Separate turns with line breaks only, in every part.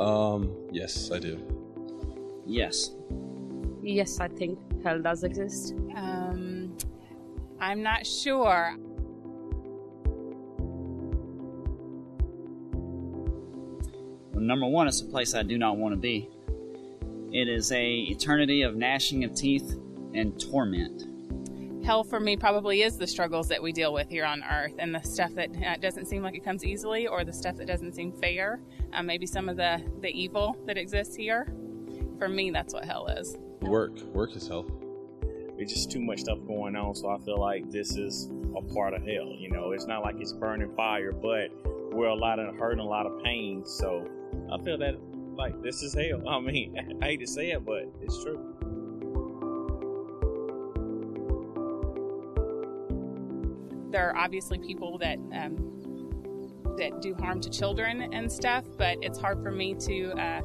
Um, yes, I do.
Yes.
Yes, I think hell does exist.
Um, I'm not sure.
Well, number one, it's a place I do not want to be. It is a eternity of gnashing of teeth and torment.
Hell for me probably is the struggles that we deal with here on earth and the stuff that uh, doesn't seem like it comes easily or the stuff that doesn't seem fair. Uh, maybe some of the, the evil that exists here. For me, that's what hell is.
Work. Work is hell.
It's just too much stuff going on, so I feel like this is a part of hell. You know, it's not like it's burning fire, but we're a lot of hurt and a lot of pain. So I feel that like this is hell. I mean, I hate to say it, but it's true.
There are obviously people that um, that do harm to children and stuff, but it's hard for me to uh,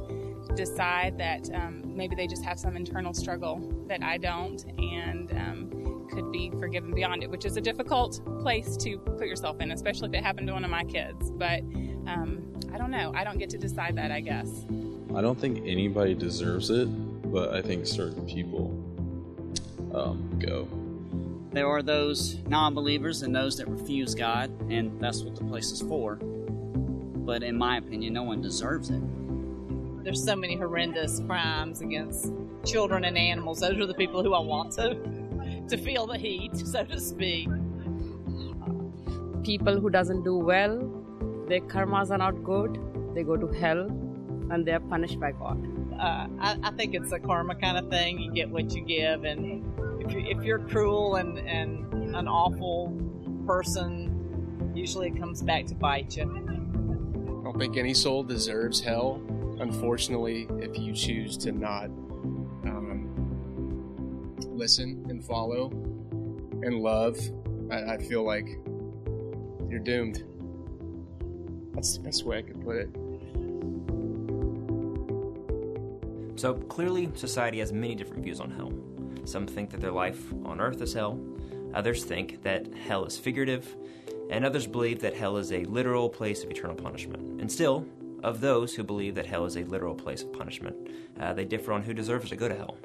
decide that um, maybe they just have some internal struggle that I don't, and um, could be forgiven beyond it, which is a difficult place to put yourself in, especially if it happened to one of my kids. But um, I don't know. I don't get to decide that. I guess.
I don't think anybody deserves it, but I think certain people um, go.
There are those non believers and those that refuse God, and that's what the place is for. But in my opinion, no one deserves it.
There's so many horrendous crimes against children and animals. Those are the people who I want to to feel the heat, so to speak.
People who doesn't do well, their karmas are not good. They go to hell, and they are punished by God.
Uh, I, I think it's a karma kind of thing. You get what you give, and if, you, if you're cruel and, and an awful person, usually it comes back to bite you.
I don't think any soul deserves hell. Unfortunately, if you choose to not um, listen and follow and love, I, I feel like you're doomed. That's the best way I could put it.
So clearly, society has many different views on hell. Some think that their life on earth is hell, others think that hell is figurative, and others believe that hell is a literal place of eternal punishment. And still, of those who believe that hell is a literal place of punishment, uh, they differ on who deserves to go to hell.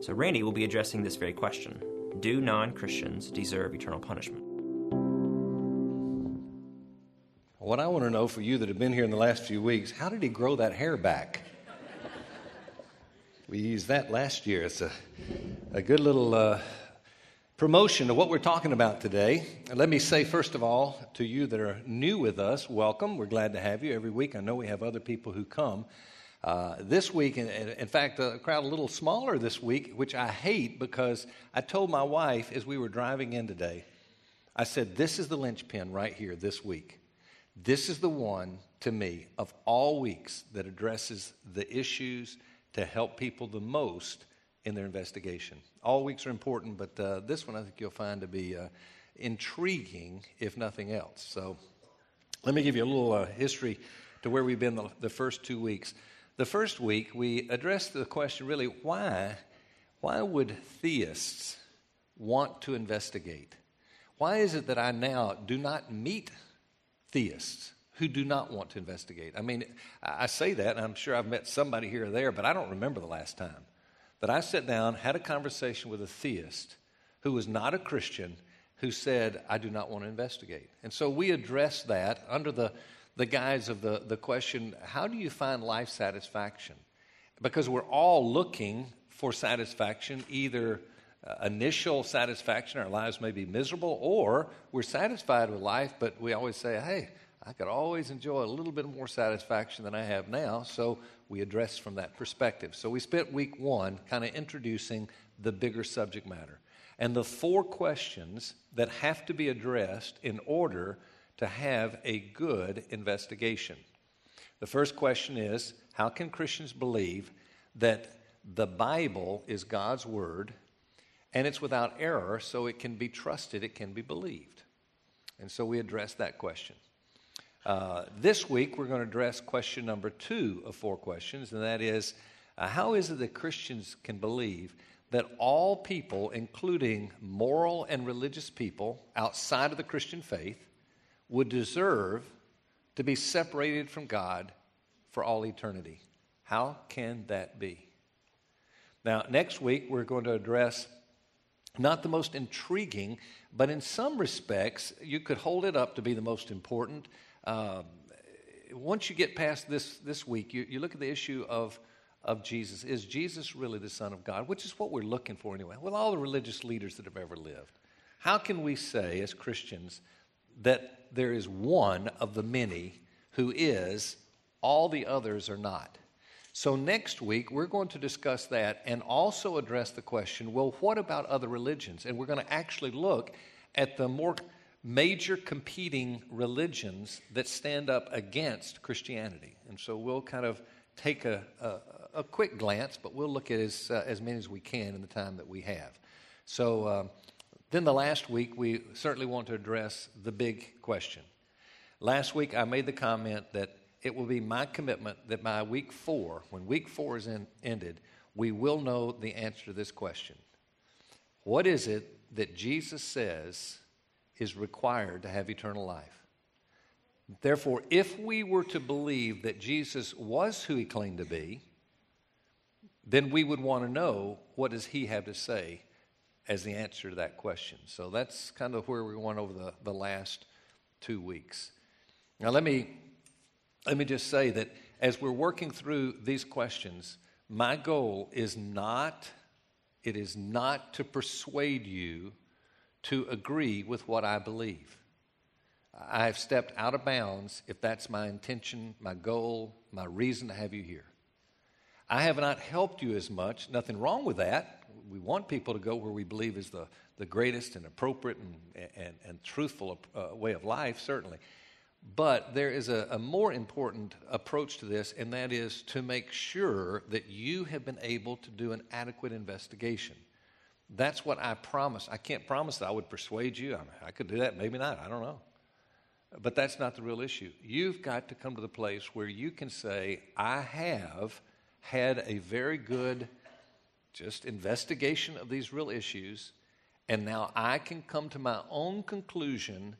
So Randy will be addressing this very question Do non Christians deserve eternal punishment?
What I want to know for you that have been here in the last few weeks, how did he grow that hair back? we used that last year. It's a, a good little uh, promotion of what we're talking about today. Let me say, first of all, to you that are new with us, welcome. We're glad to have you every week. I know we have other people who come. Uh, this week, in, in fact, a crowd a little smaller this week, which I hate because I told my wife as we were driving in today, I said, This is the linchpin right here this week. This is the one, to me, of all weeks that addresses the issues to help people the most in their investigation. All weeks are important, but uh, this one I think you'll find to be uh, intriguing, if nothing else. So let me give you a little uh, history to where we've been the, the, first two weeks. The first week, we addressed the question really why, why would theists want to investigate? Why is it that I now do not meet theists who do not want to investigate. I mean, I say that, and I'm sure I've met somebody here or there, but I don't remember the last time that I sat down, had a conversation with a theist who was not a Christian who said, I do not want to investigate. And so we addressed that under the, the guise of the, the question how do you find life satisfaction? Because we're all looking for satisfaction, either uh, initial satisfaction, our lives may be miserable, or we're satisfied with life, but we always say, hey, I could always enjoy a little bit more satisfaction than I have now. So we address from that perspective. So we spent week one kind of introducing the bigger subject matter and the four questions that have to be addressed in order to have a good investigation. The first question is How can Christians believe that the Bible is God's Word and it's without error, so it can be trusted, it can be believed? And so we address that question. Uh, this week, we're going to address question number two of four questions, and that is uh, how is it that Christians can believe that all people, including moral and religious people outside of the Christian faith, would deserve to be separated from God for all eternity? How can that be? Now, next week, we're going to address not the most intriguing, but in some respects, you could hold it up to be the most important. Um, once you get past this, this week, you, you look at the issue of, of Jesus. Is Jesus really the Son of God? Which is what we're looking for anyway, with all the religious leaders that have ever lived. How can we say, as Christians, that there is one of the many who is, all the others are not? So, next week, we're going to discuss that and also address the question well, what about other religions? And we're going to actually look at the more major competing religions that stand up against Christianity. And so, we'll kind of take a, a, a quick glance, but we'll look at as, uh, as many as we can in the time that we have. So, uh, then the last week, we certainly want to address the big question. Last week, I made the comment that it will be my commitment that by week four, when week four is in, ended, we will know the answer to this question What is it that Jesus says is required to have eternal life? Therefore, if we were to believe that Jesus was who he claimed to be, then we would want to know what does he have to say as the answer to that question. So that's kind of where we went over the, the last two weeks. Now, let me let me just say that as we're working through these questions, my goal is not it is not to persuade you to agree with what I believe. I've stepped out of bounds if that's my intention, my goal, my reason to have you here. I have not helped you as much. Nothing wrong with that. We want people to go where we believe is the, the greatest and appropriate and, and, and truthful uh, way of life, certainly. But there is a, a, more important approach to this, and that is to make sure that you have been able to do an adequate investigation. That's what I promise. I can't promise that I would persuade you. I, mean, I could do that, maybe not. I don't know. But that's not the real issue. You've got to come to the place where you can say, I have had a very good just investigation of these real issues, and now I can come to my own conclusion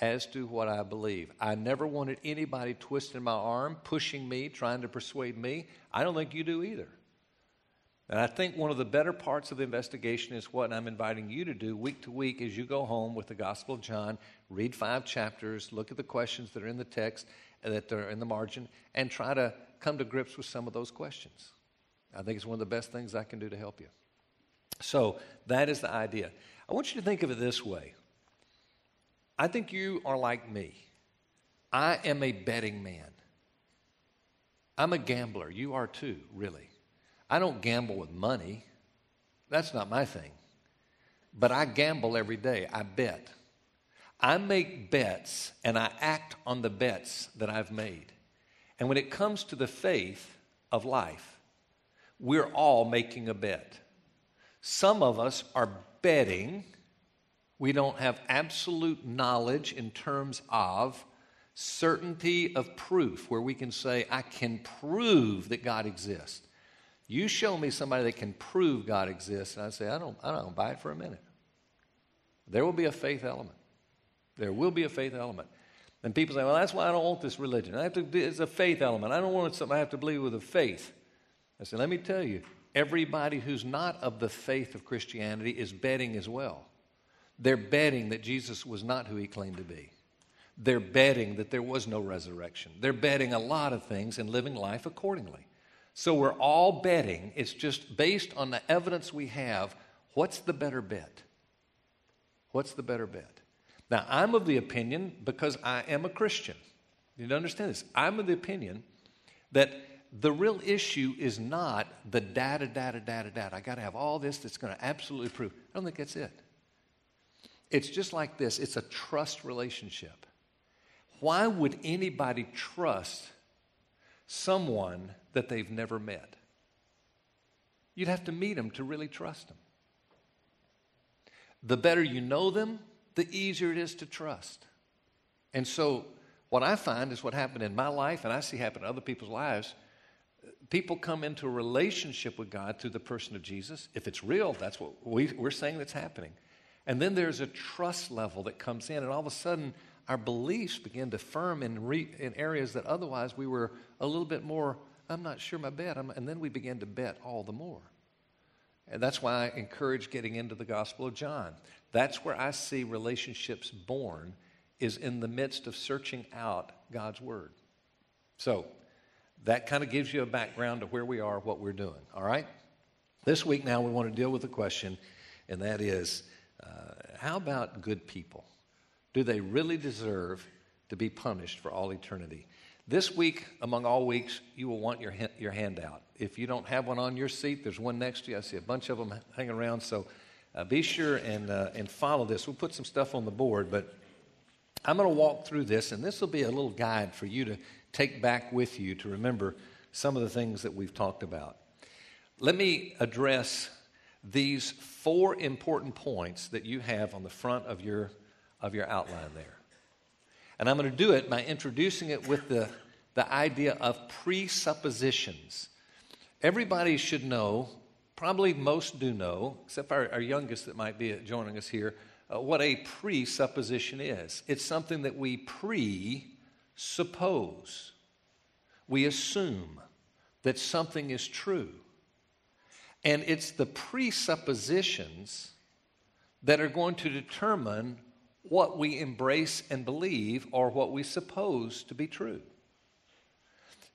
as to what I believe. I never wanted anybody twisting my arm, pushing me, trying to persuade me. I don't think you do either. And I think one of the better parts of the investigation is what I'm inviting you to do week to week as you go home with the Gospel of John, read five chapters, look at the questions that are in the text, uh, that are in the margin, and try to come to grips with some of those questions. I think it's one of the best things I can do to help you. So that is the idea. I want you to think of it this way I think you are like me. I am a betting man. I'm a gambler. You are too, really. I don't gamble with money. That's not my thing. But I gamble every day. I bet. I make bets and I act on the bets that I've made. And when it comes to the faith of life, we're all making a bet. Some of us are betting we don't have absolute knowledge in terms of certainty of proof, where we can say, I can prove that God exists. You show me somebody that can prove God exists, and I say, I don't, I don't buy it for a minute. There will be a faith element. There will be a faith element. And people say, well, that's why I don't want this religion. I have to, it's a faith element. I don't want something I have to believe with a faith. I said, let me tell you, everybody who's not of the faith of Christianity is betting as well. They're betting that Jesus was not who he claimed to be. They're betting that there was no resurrection. They're betting a lot of things and living life accordingly. So we're all betting. It's just based on the evidence we have. What's the better bet? What's the better bet? Now, I'm of the opinion, because I am a Christian, you need to understand this. I'm of the opinion that the real issue is not the data, data, data, data. I got to have all this that's going to absolutely prove. I don't think that's it. It's just like this it's a trust relationship. Why would anybody trust someone that they've never met? You'd have to meet them to really trust them. The better you know them, the easier it is to trust. And so, what I find is what happened in my life, and I see happen in other people's lives. People come into a relationship with God through the person of Jesus. If it's real, that's what we, we're saying that's happening. And then there's a trust level that comes in, and all of a sudden, our beliefs begin to firm in, re, in areas that otherwise we were a little bit more I'm not sure my bet. I'm, and then we begin to bet all the more. And that's why I encourage getting into the Gospel of John. That's where I see relationships born, is in the midst of searching out God's Word. So, that kind of gives you a background to where we are, what we're doing, all right? This week now, we want to deal with a question, and that is uh, how about good people? Do they really deserve to be punished for all eternity? This week, among all weeks, you will want your, your handout. If you don't have one on your seat, there's one next to you. I see a bunch of them hanging around. So uh, be sure and, uh, and follow this. We'll put some stuff on the board, but I'm going to walk through this, and this will be a little guide for you to take back with you to remember some of the things that we've talked about. Let me address these four important points that you have on the front of your, of your outline there. And I'm going to do it by introducing it with the, the idea of presuppositions. Everybody should know, probably most do know, except our, our youngest that might be joining us here, uh, what a presupposition is. It's something that we presuppose, we assume that something is true. And it's the presuppositions that are going to determine what we embrace and believe or what we suppose to be true.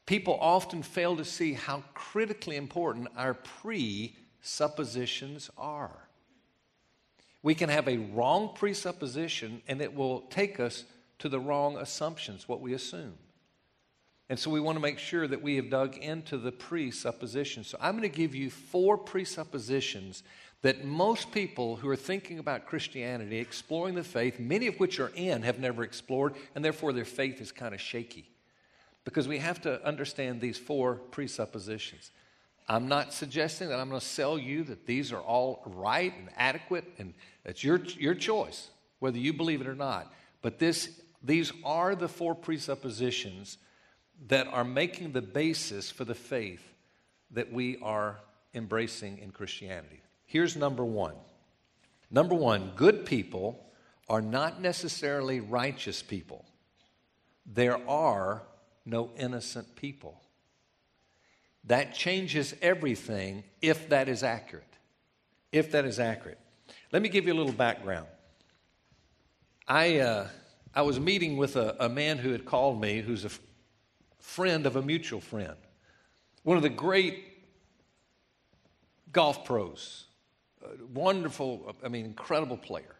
People often fail to see how critically important our presuppositions are. We can have a wrong presupposition and it will take us to the wrong assumptions, what we assume. And so we want to make sure that we have dug into the presuppositions. So I'm going to give you four presuppositions that most people who are thinking about Christianity, exploring the faith, many of which are in, have never explored, and therefore their faith is kind of shaky. Because we have to understand these four presuppositions. I'm not suggesting that I'm going to sell you that these are all right and adequate, and it's your, your choice, whether you believe it or not. But this, these are the four presuppositions that are making the basis for the faith that we are embracing in Christianity. Here's number one. Number one, good people are not necessarily righteous people. There are no innocent people. That changes everything if that is accurate. If that is accurate. Let me give you a little background. I, uh, I was meeting with a, a man who had called me, who's a f- friend of a mutual friend, one of the great golf pros wonderful, I mean, incredible player.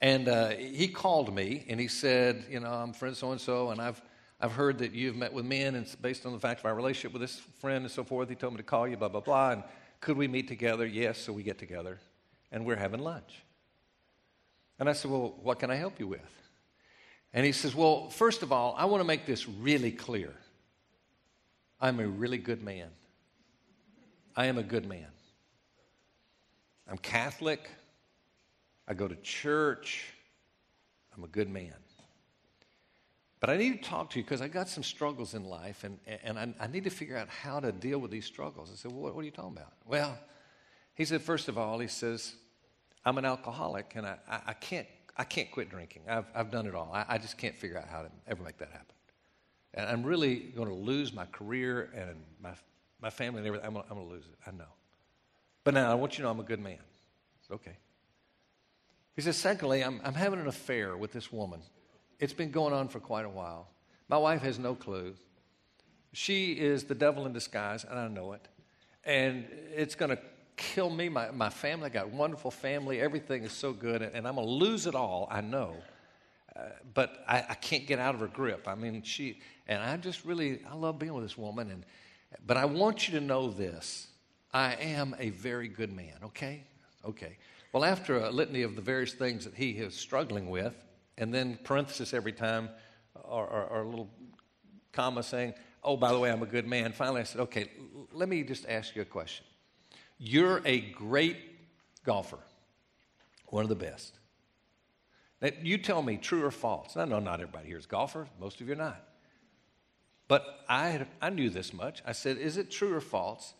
And uh, he called me and he said, You know, I'm friend so and so, and I've, I've heard that you've met with men, and based on the fact of our relationship with this friend and so forth, he told me to call you, blah, blah, blah. And could we meet together? Yes, so we get together, and we're having lunch. And I said, Well, what can I help you with? And he says, Well, first of all, I want to make this really clear. I'm a really good man. I am a good man. I'm Catholic. I go to church. I'm a good man. But I need to talk to you because I got some struggles in life and, and I, I, need to figure out how to deal with these struggles. I said, well, what, what, are you talking about? Well, he said, first of all, he says, I'm an alcoholic and I, I, I can't, I can't quit drinking. I've, I've done it all. I, I just can't figure out how to ever make that happen. And I'm really going to lose my career and my, my family and everything. I'm going, I'm going to lose it. I know. But now I want you to know I'm a good man. Okay. He says, secondly, I'm, I'm having an affair with this woman. It's been going on for quite a while. My wife has no clue. She is the devil in disguise, and I know it. And it's going to kill me, my, my family. I got wonderful family. Everything is so good, and I'm going to lose it all, I know. Uh, but I, I, can't get out of her grip. I mean, she, and I just really, I love being with this woman. And, but I want you to know this I am a very good man, okay? Okay. Well, after a litany of the various things that he is struggling with, and then parenthesis every time, or, or, or a little comma saying, oh, by the way, I'm a good man. Finally, I said, okay, let me just ask you a question. You're a great golfer, one of the best. Now, you tell me true or false. I know not everybody here is golfer, most of you are not. But I, I knew this much. I said, is it true or false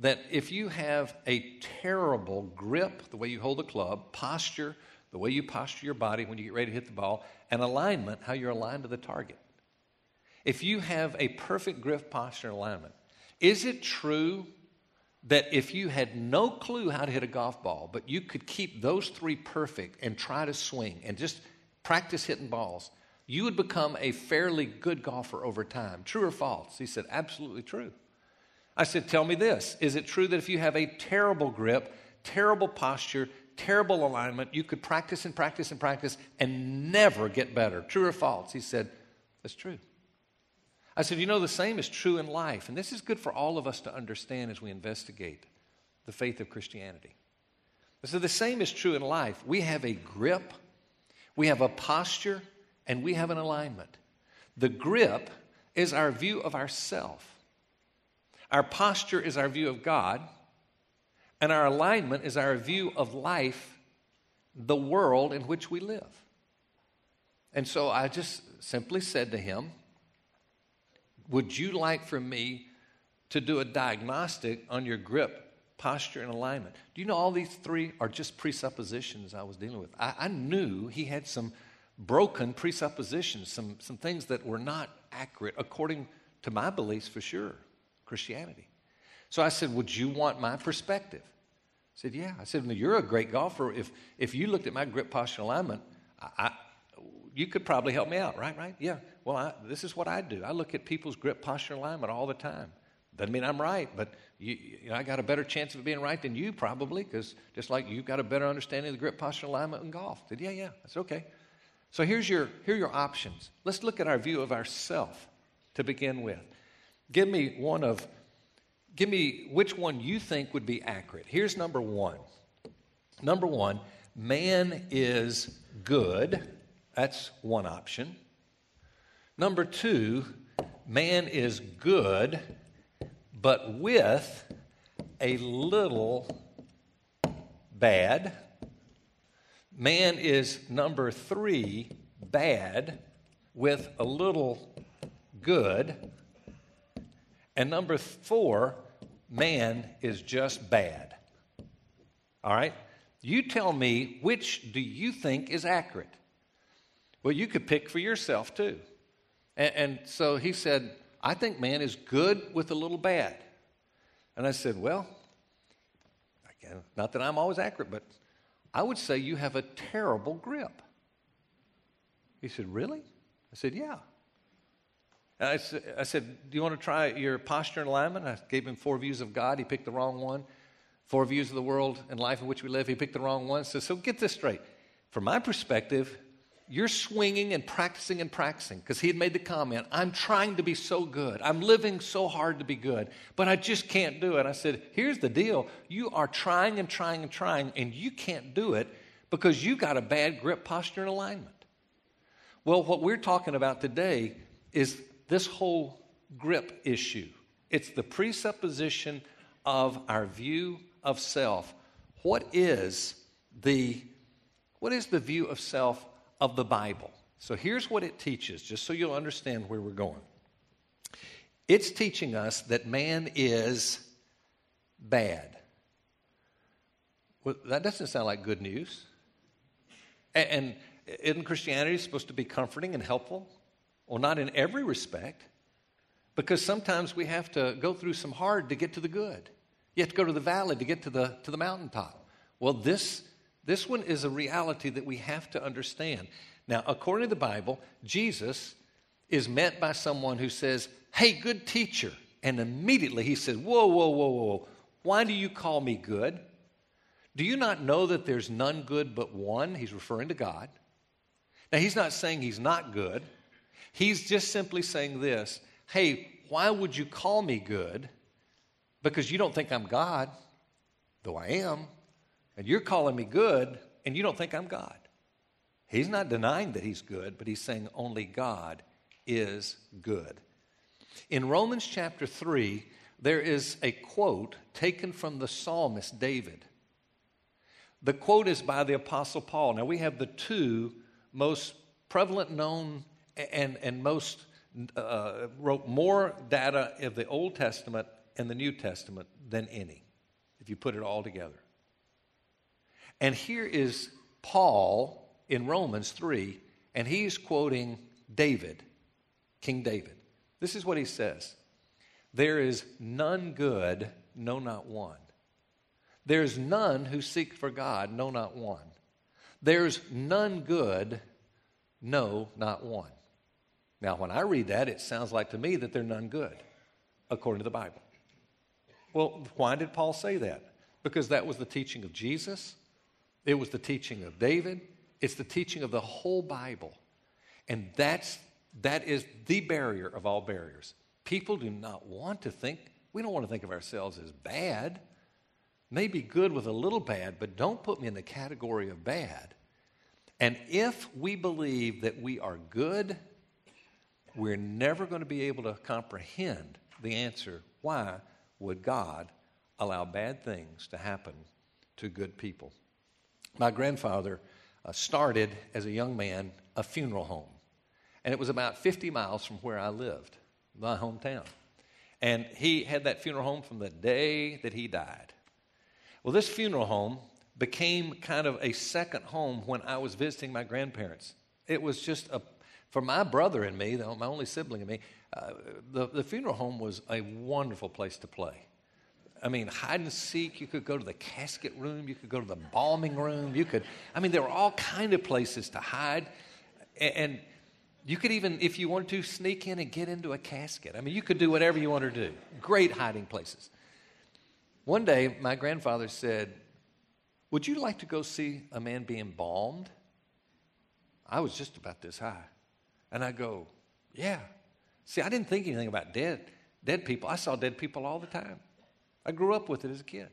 that if you have a terrible grip, the way you hold the club, posture, the way you posture your body when you get ready to hit the ball, and alignment, how you're aligned to the target. if you have a perfect grip posture and alignment, is it true that if you had no clue how to hit a golf ball, but you could keep those three perfect and try to swing and just practice hitting balls, you would become a fairly good golfer over time? True or false? He said, Absolutely true. I said, Tell me this. Is it true that if you have a terrible grip, terrible posture, terrible alignment, you could practice and practice and practice and never get better? True or false? He said, That's true. I said, You know, the same is true in life. And this is good for all of us to understand as we investigate the faith of Christianity. I said, The same is true in life. We have a grip, we have a posture, and we have an alignment. The grip is our view of ourself. Our posture is our view of God, and our alignment is our view of life, the world in which we live. And so I just simply said to him, Would you like for me to do a diagnostic on your grip, posture, and alignment? Do you know all these three are just presuppositions I was dealing with? I, I knew he had some broken presuppositions, some, some things that were not accurate according to my beliefs for sure. Christianity. So I said, Would you want my perspective? I said, Yeah. I said, well, You're a great golfer. If, if you looked at my grip posture alignment, I, I, you could probably help me out, right? Right? Yeah. Well, I, this is what I do. I look at people's grip posture alignment all the time. Doesn't mean I'm right, but you, you know, I got a better chance of being right than you probably, because just like you've got a better understanding of the grip posture alignment in golf. I said, yeah, yeah, that's okay. So here's your, here are your options. Let's look at our view of ourself to begin with. Give me one of, give me which one you think would be accurate. Here's number one. Number one, man is good. That's one option. Number two, man is good, but with a little bad. Man is number three, bad, with a little good. And number four, man is just bad. All right? You tell me which do you think is accurate? Well, you could pick for yourself too. And, and, so he said, I think man is good with a little bad. And I said, Well, again, not that I'm always accurate, but I would say you have a terrible grip. He said, Really? I said, Yeah. I, I said, Do you want to try your posture and alignment? I gave him four views of God. He picked the wrong one. Four views of the world and life in which we live. He picked the wrong one. So, so get this straight. From my perspective, you're swinging and practicing and practicing because he had made the comment, I'm trying to be so good. I'm living so hard to be good, but I just can't do it. I said, Here's the deal. You are trying and trying and trying, and you can't do it because you got a bad grip, posture, and alignment. Well, what we're talking about today is this whole grip issue. It's the presupposition of our view of self. What is the what is the view of self of the Bible? So here's what it teaches, just so you'll understand where we're going. It's teaching us that man is bad. Well, that doesn't sound like good news. And, and isn't Christianity supposed to be comforting and helpful? Well, not in every respect, because sometimes we have to go through some hard to get to the good. You have to go to the valley to get to the, to the mountaintop. Well, this, this one is a reality that we have to understand. Now, according to the Bible, Jesus is met by someone who says, Hey, good teacher. And immediately he says, Whoa, whoa, whoa, whoa. Why do you call me good? Do you not know that there's none good but one? He's referring to God. Now, he's not saying he's not good. He's just simply saying this Hey, why would you call me good? Because you don't think I'm God, though I am. And you're calling me good, and you don't think I'm God. He's not denying that he's good, but he's saying only God is good. In Romans chapter 3, there is a quote taken from the psalmist David. The quote is by the Apostle Paul. Now, we have the two most prevalent known and, and most uh, wrote more data of the Old Testament and the New Testament than any, if you put it all together. And here is Paul in Romans 3, and he's quoting David, King David. This is what he says There is none good, no, not one. There's none who seek for God, no, not one. There's none good, no, not one. Now, when I read that, it sounds like to me that they're none good, according to the Bible. Well, why did Paul say that? Because that was the teaching of Jesus, it was the teaching of David, it's the teaching of the whole Bible. And that's, that is the barrier of all barriers. People do not want to think, we don't want to think of ourselves as bad. Maybe good with a little bad, but don't put me in the category of bad. And if we believe that we are good, we're never going to be able to comprehend the answer why would God allow bad things to happen to good people? My grandfather uh, started as a young man a funeral home, and it was about 50 miles from where I lived, my hometown. And he had that funeral home from the day that he died. Well, this funeral home became kind of a second home when I was visiting my grandparents. It was just a, for my brother and me, my only sibling and me, uh, the, the funeral home was a wonderful place to play. I mean, hide and seek. You could go to the casket room. You could go to the embalming room. You could, I mean, there were all kind of places to hide. And you could even, if you wanted to, sneak in and get into a casket. I mean, you could do whatever you wanted to do. Great hiding places. One day, my grandfather said, Would you like to go see a man be embalmed? I was just about this high. And I go, Yeah. See, I didn't think anything about dead, dead people. I saw dead people all the time. I grew up with it as a kid.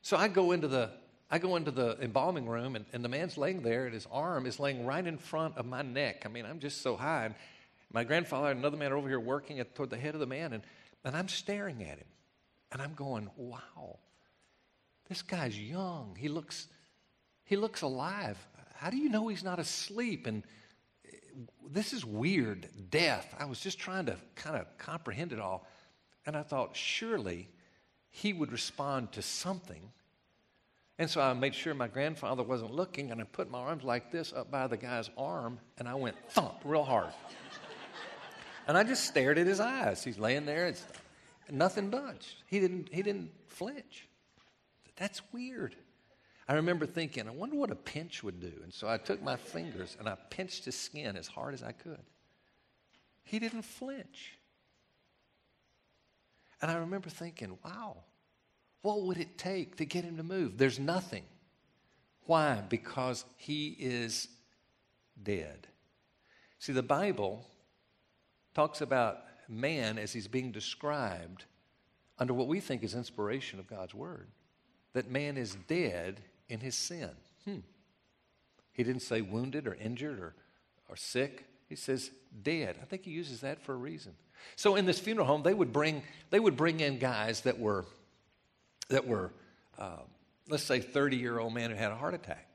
So I go into the I go into the embalming room and, and the man's laying there and his arm is laying right in front of my neck. I mean, I'm just so high. And my grandfather and another man are over here working at, toward the head of the man, and, and I'm staring at him. And I'm going, wow, this guy's young. He looks he looks alive. How do you know he's not asleep? And this is weird. Death. I was just trying to kind of comprehend it all. And I thought, surely he would respond to something. And so I made sure my grandfather wasn't looking, and I put my arms like this up by the guy's arm, and I went thump real hard. and I just stared at his eyes. He's laying there, it's, nothing budged. He didn't, he didn't flinch. That's weird. I remember thinking, I wonder what a pinch would do. And so I took my fingers and I pinched his skin as hard as I could. He didn't flinch. And I remember thinking, wow, what would it take to get him to move? There's nothing. Why? Because he is dead. See, the Bible talks about man as he's being described under what we think is inspiration of God's word that man is dead in his sin. Hmm. He didn't say wounded or injured or, or sick. He says dead. I think he uses that for a reason. So in this funeral home, they would bring they would bring in guys that were that were uh, let's say 30 year old man who had a heart attack,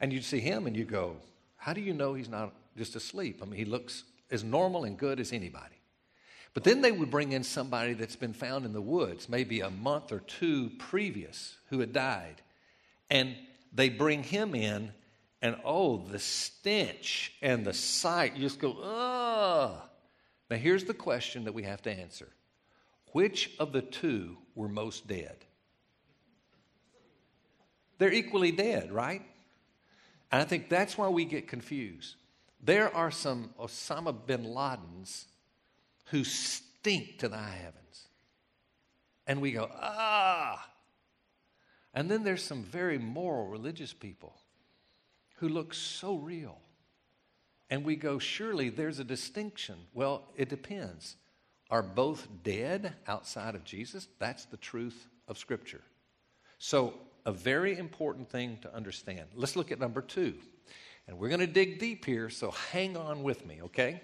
and you'd see him and you go, how do you know he's not just asleep? I mean, he looks as normal and good as anybody. But then they would bring in somebody that's been found in the woods, maybe a month or two previous, who had died, and they bring him in, and oh, the stench and the sight, you just go, ugh. Now, here's the question that we have to answer Which of the two were most dead? They're equally dead, right? And I think that's why we get confused. There are some Osama bin Ladens who stink to the heavens. And we go, ah. And then there's some very moral religious people who look so real. And we go, surely there's a distinction. Well, it depends. Are both dead outside of Jesus? That's the truth of Scripture. So, a very important thing to understand. Let's look at number two. And we're going to dig deep here, so hang on with me, okay?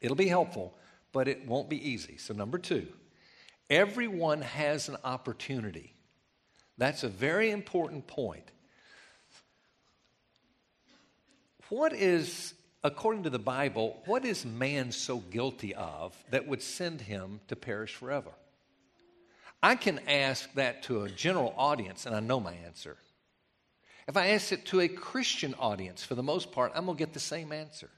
It'll be helpful, but it won't be easy. So, number two, everyone has an opportunity. That's a very important point. What is according to the Bible, what is man so guilty of that would send him to perish forever? I can ask that to a general audience, and I know my answer. If I ask it to a Christian audience, for the most part, I'm going to get the same answer.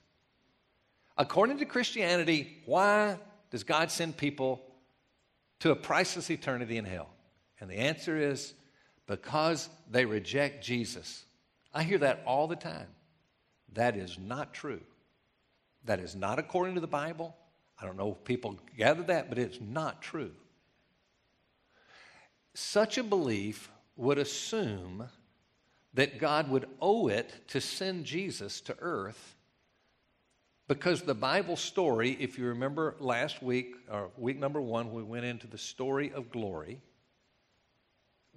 According to Christianity, why does God send people to a Christless eternity in hell? And the answer is because they reject Jesus. I hear that all the time. That is not true. That is not according to the Bible. I don't know if people gather that, but it's not true. Such a belief would assume that God would owe it to send Jesus to earth because the Bible story, if you remember last week, or week number one, we went into the story of glory.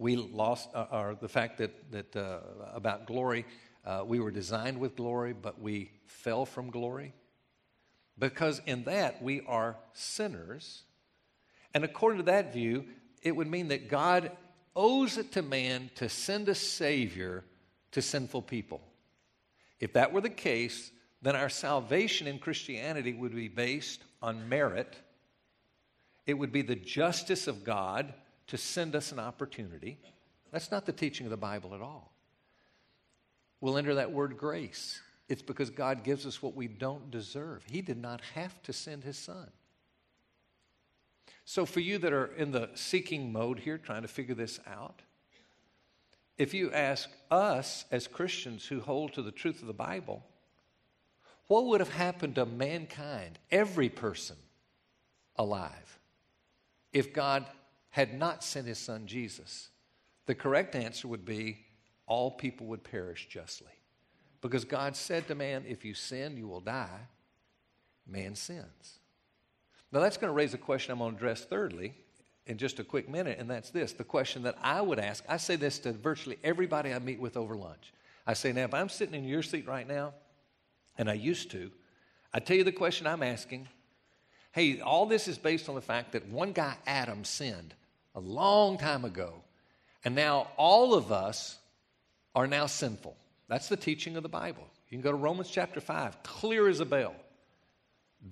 We lost, uh, or the fact that, that uh, about glory, uh, we were designed with glory, but we fell from glory. Because in that, we are sinners. And according to that view, it would mean that God owes it to man to send a Savior to sinful people. If that were the case, then our salvation in Christianity would be based on merit. It would be the justice of God to send us an opportunity. That's not the teaching of the Bible at all. We'll enter that word grace. It's because God gives us what we don't deserve. He did not have to send His Son. So, for you that are in the seeking mode here, trying to figure this out, if you ask us as Christians who hold to the truth of the Bible, what would have happened to mankind, every person alive, if God had not sent his son Jesus? The correct answer would be all people would perish justly. Because God said to man, if you sin, you will die. Man sins. Now, that's going to raise a question I'm going to address thirdly in just a quick minute, and that's this the question that I would ask. I say this to virtually everybody I meet with over lunch. I say, now, if I'm sitting in your seat right now, and I used to, I tell you the question I'm asking. Hey, all this is based on the fact that one guy, Adam, sinned a long time ago, and now all of us are now sinful. That's the teaching of the Bible. You can go to Romans chapter 5, clear as a bell.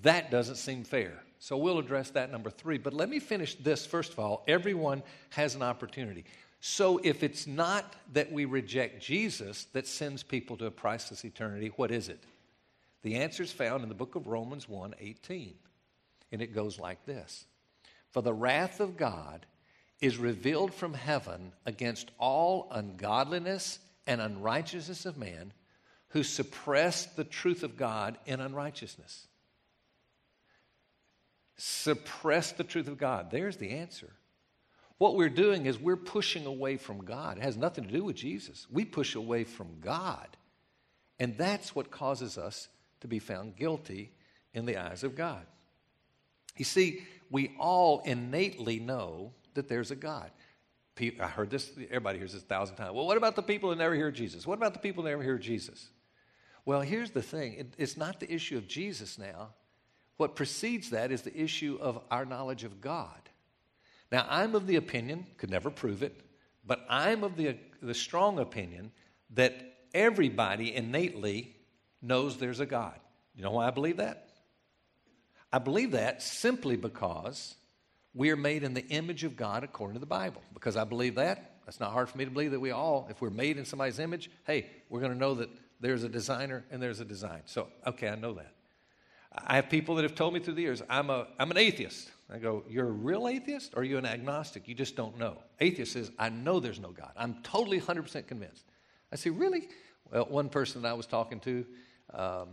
That doesn't seem fair. So we'll address that number three. But let me finish this first of all. Everyone has an opportunity. So if it's not that we reject Jesus that sends people to a Christless eternity, what is it? The answer is found in the book of Romans 1 18. And it goes like this For the wrath of God is revealed from heaven against all ungodliness and unrighteousness of man who suppress the truth of God in unrighteousness. Suppress the truth of God. There's the answer. What we're doing is we're pushing away from God. It has nothing to do with Jesus. We push away from God. And that's what causes us to be found guilty in the eyes of God. You see, we all innately know that there's a God. I heard this, everybody hears this a thousand times. Well, what about the people that never hear Jesus? What about the people that never hear Jesus? Well, here's the thing it, it's not the issue of Jesus now. What precedes that is the issue of our knowledge of God. Now, I'm of the opinion, could never prove it, but I'm of the, the strong opinion that everybody innately knows there's a God. You know why I believe that? I believe that simply because we are made in the image of God according to the Bible. Because I believe that, that's not hard for me to believe that we all, if we're made in somebody's image, hey, we're going to know that there's a designer and there's a design. So, okay, I know that. I have people that have told me through the years, I'm, a, I'm an atheist. I go, You're a real atheist or are you an agnostic? You just don't know. Atheist says, I know there's no God. I'm totally 100% convinced. I say, Really? Well, one person that I was talking to, um,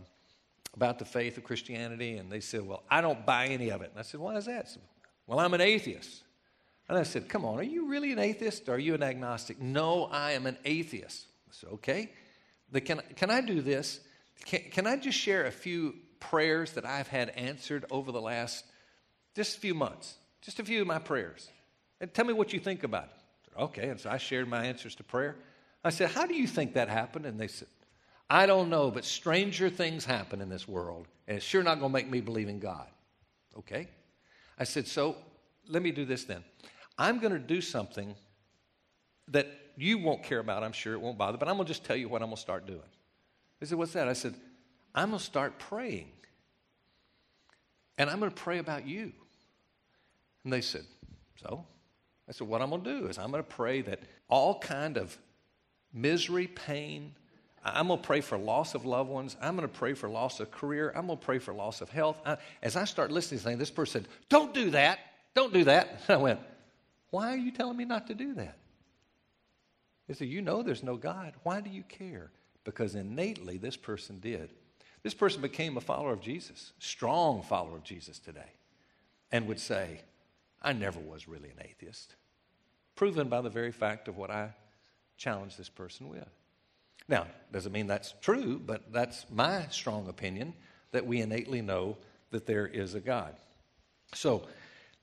about the faith of Christianity, and they said, Well, I don't buy any of it. And I said, Why is that? Said, well, I'm an atheist. And I said, Come on, are you really an atheist or are you an agnostic? No, I am an atheist. I said, Okay. The, can, can I do this? Can, can I just share a few prayers that I've had answered over the last just a few months? Just a few of my prayers. And tell me what you think about it. Said, okay. And so I shared my answers to prayer. I said, How do you think that happened? And they said, I don't know, but stranger things happen in this world, and it's sure not going to make me believe in God. Okay? I said, So let me do this then. I'm going to do something that you won't care about, I'm sure it won't bother, but I'm going to just tell you what I'm going to start doing. They said, What's that? I said, I'm going to start praying. And I'm going to pray about you. And they said, So? I said, What I'm going to do is I'm going to pray that all kind of misery, pain, I'm going to pray for loss of loved ones. I'm going to pray for loss of career. I'm going to pray for loss of health. I, as I start listening to things, this person said, Don't do that. Don't do that. I went, Why are you telling me not to do that? He said, You know there's no God. Why do you care? Because innately this person did. This person became a follower of Jesus, strong follower of Jesus today, and would say, I never was really an atheist. Proven by the very fact of what I challenged this person with. Now, doesn't mean that's true, but that's my strong opinion that we innately know that there is a God. So,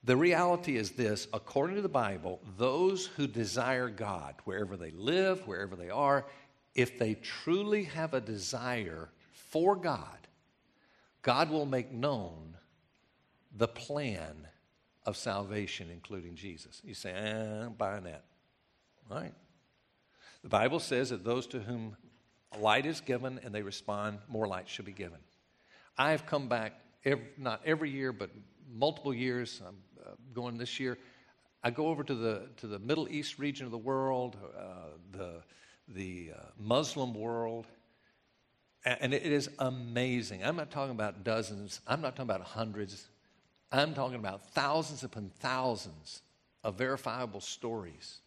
the reality is this according to the Bible, those who desire God, wherever they live, wherever they are, if they truly have a desire for God, God will make known the plan of salvation, including Jesus. You say, eh, I'm buying that. All right. The Bible says that those to whom light is given and they respond, more light should be given. I have come back, every, not every year, but multiple years. I'm uh, going this year. I go over to the to the Middle East region of the world, uh, the the uh, Muslim world, and it is amazing. I'm not talking about dozens. I'm not talking about hundreds. I'm talking about thousands upon thousands of verifiable stories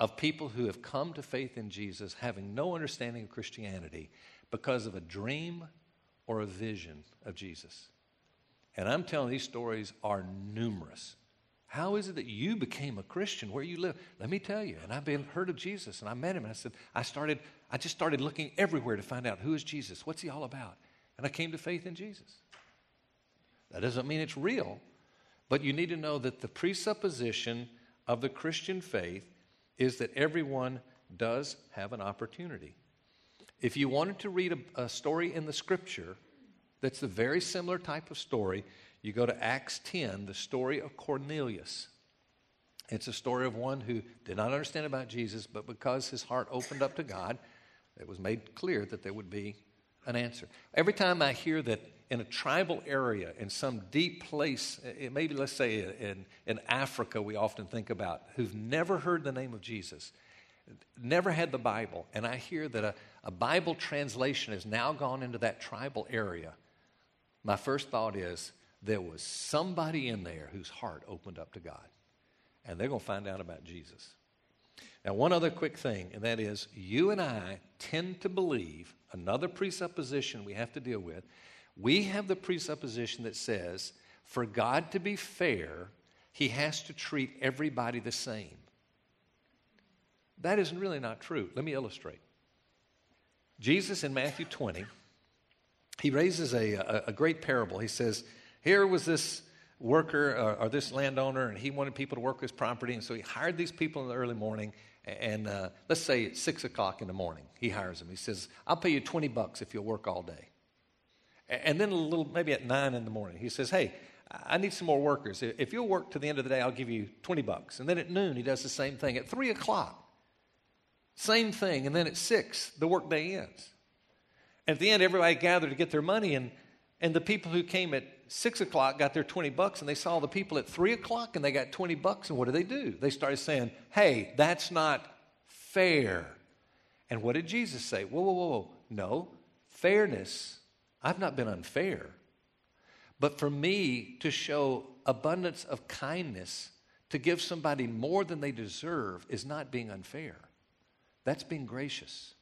of people who have come to faith in Jesus having no understanding of Christianity because of a dream or a vision of Jesus. And I'm telling these stories are numerous. How is it that you became a Christian where you live? Let me tell you. And I've been heard of Jesus and I met him and I said, I started, I just started looking everywhere to find out who is Jesus? What's he all about? And I came to faith in Jesus. That doesn't mean it's real, but you need to know that the presupposition of the Christian faith is that everyone does have an opportunity. If you wanted to read a, a, story in the scripture that's a very similar type of story, you go to Acts 10, the story of Cornelius. It's a story of one who did not understand about Jesus, but because his heart opened up to God, it was made clear that there would be an answer. Every time I hear that in a tribal area, in some deep place, eh, eh, maybe let's say in, in Africa, we often think about, who've never heard the name of Jesus, never had the Bible, and I hear that a, a Bible translation has now gone into that tribal area, my first thought is there was somebody in there whose heart opened up to God, and they're going to find out about Jesus. Now, one other quick thing, and that is you and I tend to believe another presupposition we have to deal with we have the presupposition that says for God to be fair, he has to treat everybody the same. That is really not true. Let me illustrate. Jesus in Matthew 20, he raises a, a, a great parable. He says, Here was this worker or, or, this landowner, and he wanted people to work his property, and so he hired these people in the early morning. And uh, let's say it's six o'clock in the morning. He hires them. He says, I'll pay you 20 bucks if you'll work all day. And then a little, maybe at nine in the morning, he says, Hey, I need some more workers. If you'll work to the end of the day, I'll give you 20 bucks. And then at noon, he does the same thing. At three o'clock, same thing. And then at six, the workday ends. And at the end, everybody gathered to get their money. And, and the people who came at six o'clock got their 20 bucks. And they saw the people at three o'clock and they got 20 bucks. And what did they do? They started saying, Hey, that's not fair. And what did Jesus say? Whoa, whoa, whoa, whoa. No, fairness I've not been unfair. But for me to show abundance of kindness, to give somebody more than they deserve, is not being unfair. That's being gracious.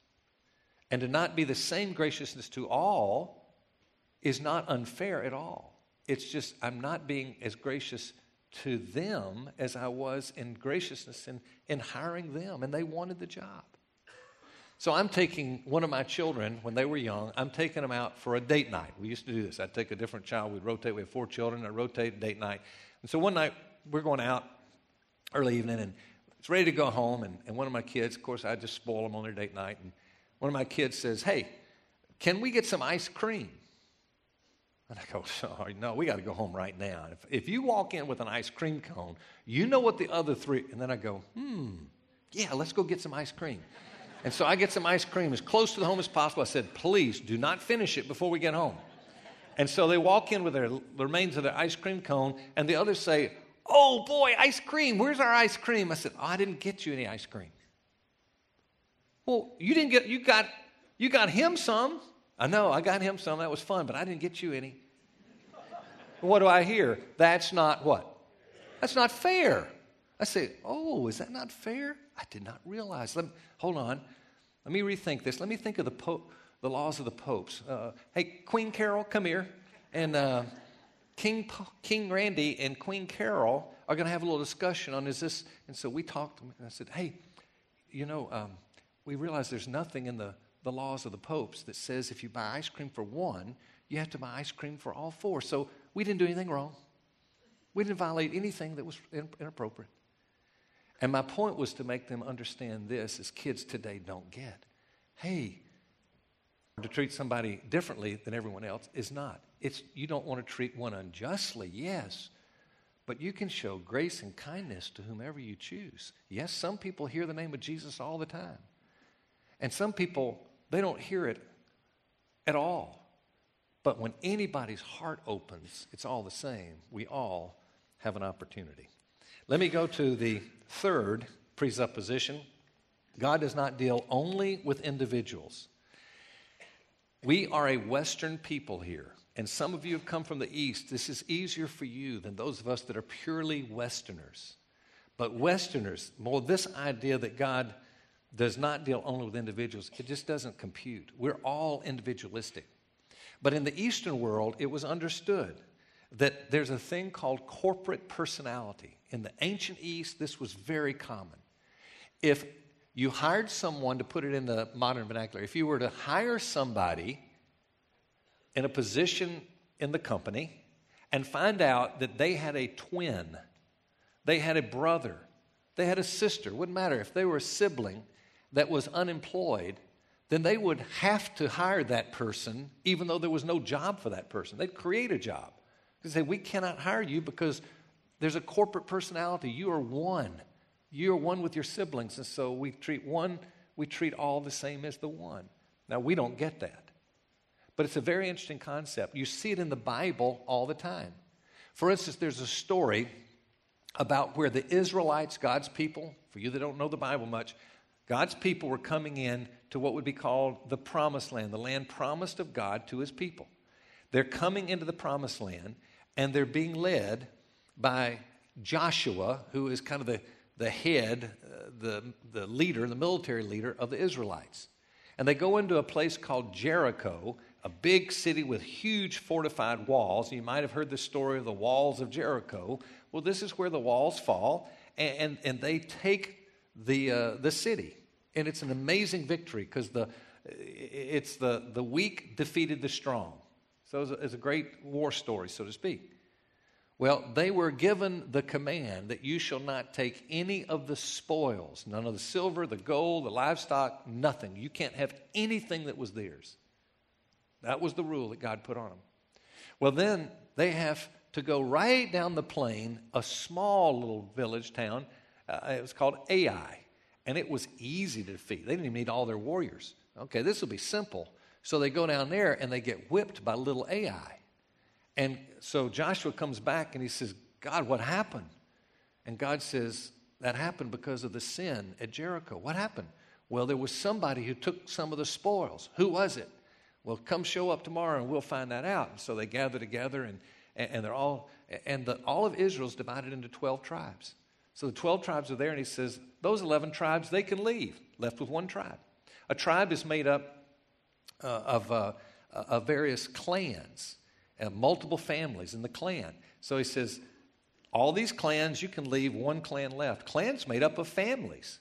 And to not be the same graciousness to all is not unfair at all. It's just I'm not being as gracious to them as I was in graciousness in, in hiring them, and they wanted the job. So I'm taking one of my children when they were young, I'm taking them out for a date night. We used to do this. I'd take a different child, we'd rotate. We have four children, I'd rotate date night. And so one night we're going out early evening and it's ready to go home. And, and one of my kids, of course, I just spoil them on their date night. And one of my kids says, Hey, can we get some ice cream? And I go, sorry, no, we got to go home right now. If, if you walk in with an ice cream cone, you know what the other three, and then I go, hmm, yeah, let's go get some ice cream. And so I get some ice cream as close to the home as possible. I said, please do not finish it before we get home. And so they walk in with their the remains of their ice cream cone, and the others say, Oh boy, ice cream, where's our ice cream? I said, oh, I didn't get you any ice cream. Well, you didn't get, you got You got him some. I know, I got him some. That was fun, but I didn't get you any. what do I hear? That's not what? That's not fair. I say, Oh, is that not fair? I did not realize. Let me, hold on. Let me rethink this. Let me think of the, po- the laws of the popes. Uh, hey, Queen Carol, come here. And uh, King, King Randy and Queen Carol are going to have a little discussion on is this. And so we talked, and I said, Hey, you know, um, we realize there's nothing in the, the laws of the popes that says if you buy ice cream for one, you have to buy ice cream for all four. So we didn't do anything wrong. We didn't violate anything that was inappropriate. And my point was to make them understand this as kids today don't get. Hey, to treat somebody differently than everyone else is not. It's you don't want to treat one unjustly, yes, but you can show grace and kindness to whomever you choose. Yes, some people hear the name of Jesus all the time. And some people they don't hear it at all. But when anybody's heart opens, it's all the same. We all have an opportunity. Let me go to the third presupposition God does not deal only with individuals. We are a Western people here, and some of you have come from the East. This is easier for you than those of us that are purely Westerners. But Westerners, more this idea that God does not deal only with individuals, it just doesn't compute. We're all individualistic. But in the Eastern world, it was understood that there's a thing called corporate personality. In the ancient East, this was very common. If you hired someone, to put it in the modern vernacular, if you were to hire somebody in a position in the company and find out that they had a twin, they had a brother, they had a sister, wouldn't matter if they were a sibling that was unemployed, then they would have to hire that person even though there was no job for that person. They'd create a job. They say, We cannot hire you because there's a corporate personality. You are one. You are one with your siblings. And so we treat one, we treat all the same as the one. Now, we don't get that. But it's a very interesting concept. You see it in the Bible all the time. For instance, there's a story about where the Israelites, God's people, for you that don't know the Bible much, God's people were coming in to what would be called the promised land, the land promised of God to his people. They're coming into the promised land and they're being led by Joshua, who is kind of the, the head, uh, the, the leader, the military leader of the Israelites. And they go into a place called Jericho, a big city with huge fortified walls. You might have heard the story of the walls of Jericho. Well, this is where the walls fall, and, and, and they take the, uh, the city. And it's an amazing victory because the, it's the, the weak defeated the strong. So it's a, it's a great war story, so to speak. Well, they were given the command that you shall not take any of the spoils, none of the silver, the gold, the livestock, nothing. You can't have anything that was theirs. That was the rule that God put on them. Well, then they have to go right down the plain, a small little village town. Uh, it was called Ai, and it was easy to defeat. They didn't even need all their warriors. Okay, this will be simple. So they go down there and they get whipped by little Ai. And so Joshua comes back and he says, God, what happened? And God says, That happened because of the sin at Jericho. What happened? Well, there was somebody who took some of the spoils. Who was it? Well, come show up tomorrow and we'll find that out. And so they gather together and, and they're all, and the, all of Israel's divided into 12 tribes. So the 12 tribes are there, and he says, Those 11 tribes, they can leave, left with one tribe. A tribe is made up uh, of, uh, of various clans and multiple families in the clan. So he says, all these clans, you can leave one clan left. Clans made up of families.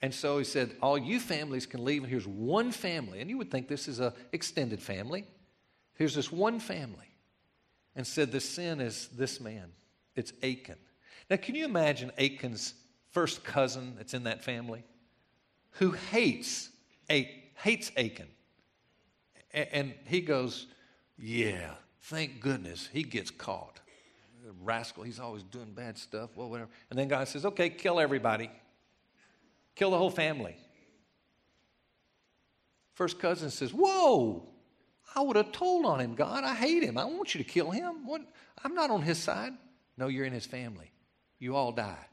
And so he said, all you families can leave, here's one family. And you would think this is an extended family. Here's this one family. And said, the sin is this man. It's Achan. Now, can you imagine Achan's first cousin that's in that family? Who hates, hates Achan. And he goes, Yeah, Thank goodness he gets caught. Rascal, he's always doing bad stuff, well, whatever. And then God says, okay, kill everybody, kill the whole family. First cousin says, Whoa, I would have told on him, God. I hate him. I want you to kill him. What? I'm not on his side. No, you're in his family. You all die.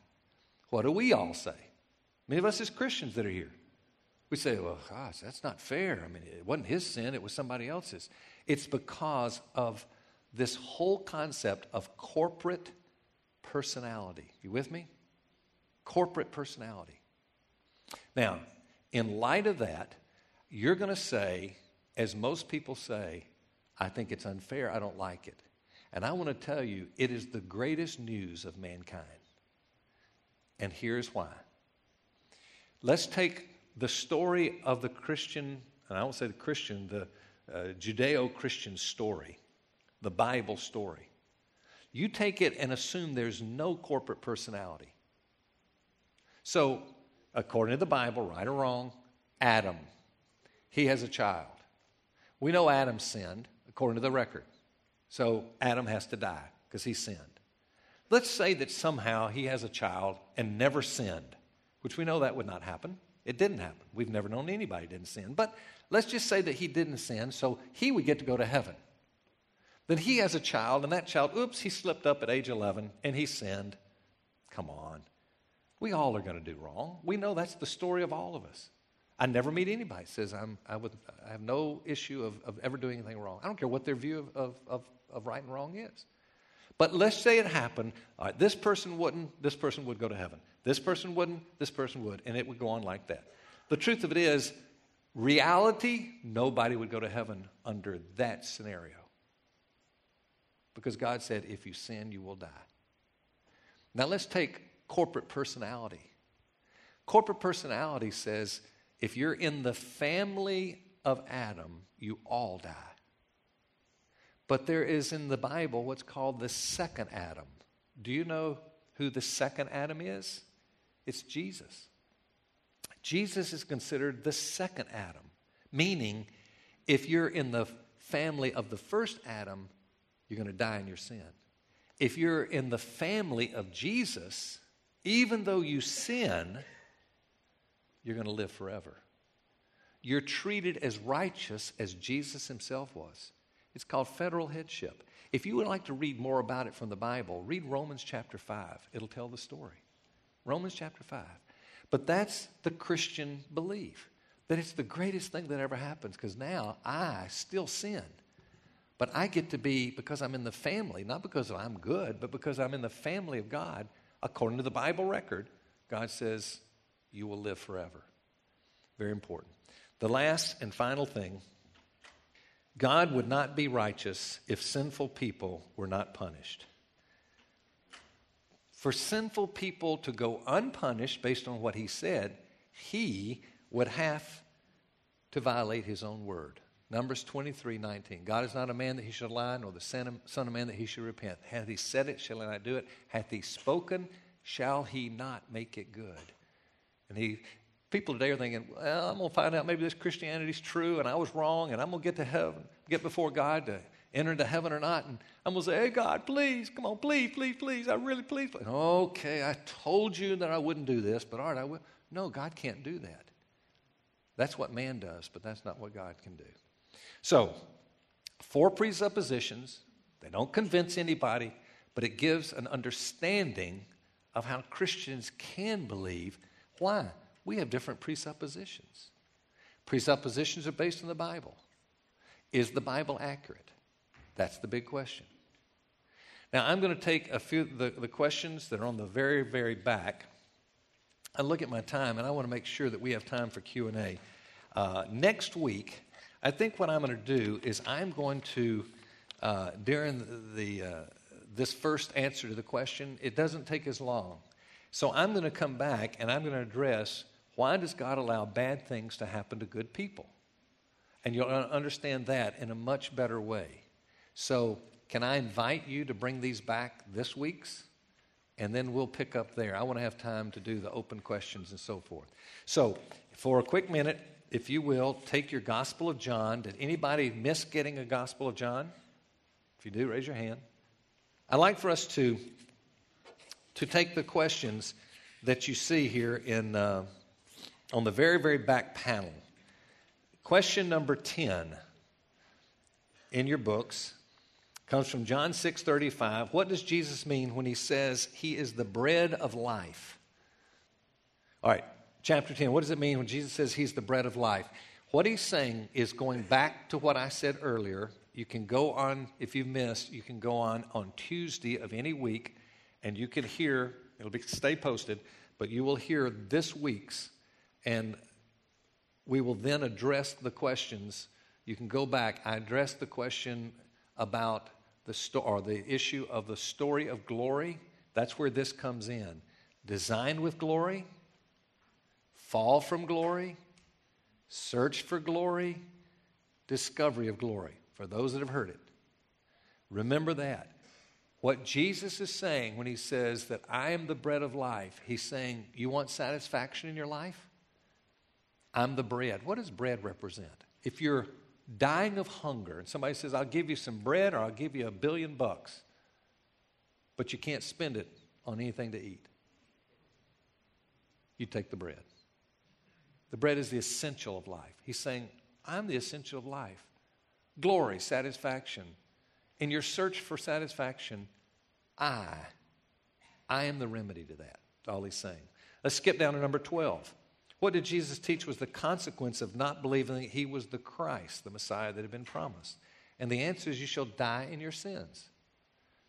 What do we all say? Many of us as Christians that are here. We say, well, gosh, that's not fair. I mean, it wasn't his sin, it was somebody else's. It's because of this whole concept of corporate personality. You with me? Corporate personality. Now, in light of that, you're going to say, as most people say, I think it's unfair, I don't like it. And I want to tell you, it is the greatest news of mankind. And here's why. Let's take the story of the Christian, and I won't say the Christian, the uh, Judeo Christian story, the Bible story. You take it and assume there's no corporate personality. So, according to the Bible, right or wrong, Adam, he has a child. We know Adam sinned, according to the record. So, Adam has to die because he sinned. Let's say that somehow he has a child and never sinned, which we know that would not happen. It didn't happen. We've never known anybody didn't sin. But let's just say that he didn't sin, so he would get to go to heaven. Then he has a child, and that child, oops, he slipped up at age 11 and he sinned. Come on. We all are going to do wrong. We know that's the story of all of us. I never meet anybody says I'm, I, would, I have no issue of, of ever doing anything wrong. I don't care what their view of, of, of, of right and wrong is. But let's say it happened. All right, this person wouldn't, this person would go to heaven. This person wouldn't, this person would. And it would go on like that. The truth of it is, reality, nobody would go to heaven under that scenario. Because God said, if you sin, you will die. Now let's take corporate personality. Corporate personality says, if you're in the family of Adam, you all die. But there is in the Bible what's called the second Adam. Do you know who the second Adam is? It's Jesus. Jesus is considered the second Adam, meaning if you're in the family of the first Adam, you're going to die in your sin. If you're in the family of Jesus, even though you sin, you're going to live forever. You're treated as righteous as Jesus himself was. It's called federal headship. If you would like to read more about it from the Bible, read Romans chapter 5. It'll tell the story. Romans chapter 5. But that's the Christian belief that it's the greatest thing that ever happens because now I still sin. But I get to be, because I'm in the family, not because I'm good, but because I'm in the family of God, according to the Bible record, God says, You will live forever. Very important. The last and final thing God would not be righteous if sinful people were not punished. For sinful people to go unpunished based on what he said, he would have to violate his own word. Numbers 23 19. God is not a man that he should lie, nor the son of man that he should repent. Hath he said it, shall he not do it? Hath he spoken, shall he not make it good? And he, people today are thinking, well, I'm going to find out maybe this Christianity is true and I was wrong and I'm going to get to heaven, get before God to enter into heaven or not. And I'm going to say, hey, God, please, come on, please, please, please. I really please. please. Okay, I told you that I wouldn't do this, but all right, I will. No, God can't do that. That's what man does, but that's not what God can do. So, four presuppositions. They don't convince anybody, but it gives an understanding of how Christians can believe. Why? We have different presuppositions. Presuppositions are based on the Bible. Is the Bible accurate? That's the big question. Now, I'm going to take a few the, the questions that are on the very, very back. I look at my time, and I want to make sure that we have time for Q and A. Uh, next week, I think what I'm going to do is I'm going to uh, during the, the uh, this first answer to the question, it doesn't take as long. So I'm going to come back and I'm going to address why does God allow bad things to happen to good people? And you'll understand that in a much better way. So, can I invite you to bring these back this week's? And then we'll pick up there. I want to have time to do the open questions and so forth. So, for a quick minute, if you will, take your Gospel of John. Did anybody miss getting a Gospel of John? If you do, raise your hand. I'd like for us to, to take the questions that you see here in, uh, on the very, very back panel. Question number 10 in your books comes from John 6:35. What does Jesus mean when he says he is the bread of life? All right, chapter 10. What does it mean when Jesus says he's the bread of life? What he's saying is going back to what I said earlier. You can go on, if you've missed, you can go on on Tuesday of any week and you can hear, it'll be stay posted, but you will hear this week's and we will then address the questions. You can go back. I addressed the question about the sto- or the issue of the story of glory. That's where this comes in. Designed with glory, fall from glory, search for glory, discovery of glory. For those that have heard it, remember that. What Jesus is saying when he says that I am the bread of life, he's saying, You want satisfaction in your life? I'm the bread. What does bread represent? If you're dying of hunger and somebody says, I'll give you some bread or I'll give you a billion bucks, but you can't spend it on anything to eat, you take the bread. The bread is the essential of life. He's saying, I'm the essential of life. Glory, satisfaction. In your search for satisfaction, I, I am the remedy to that. That's all he's saying. Let's skip down to number 12. What did Jesus teach was the consequence of not believing that he was the Christ, the Messiah that had been promised? And the answer is you shall die in your sins.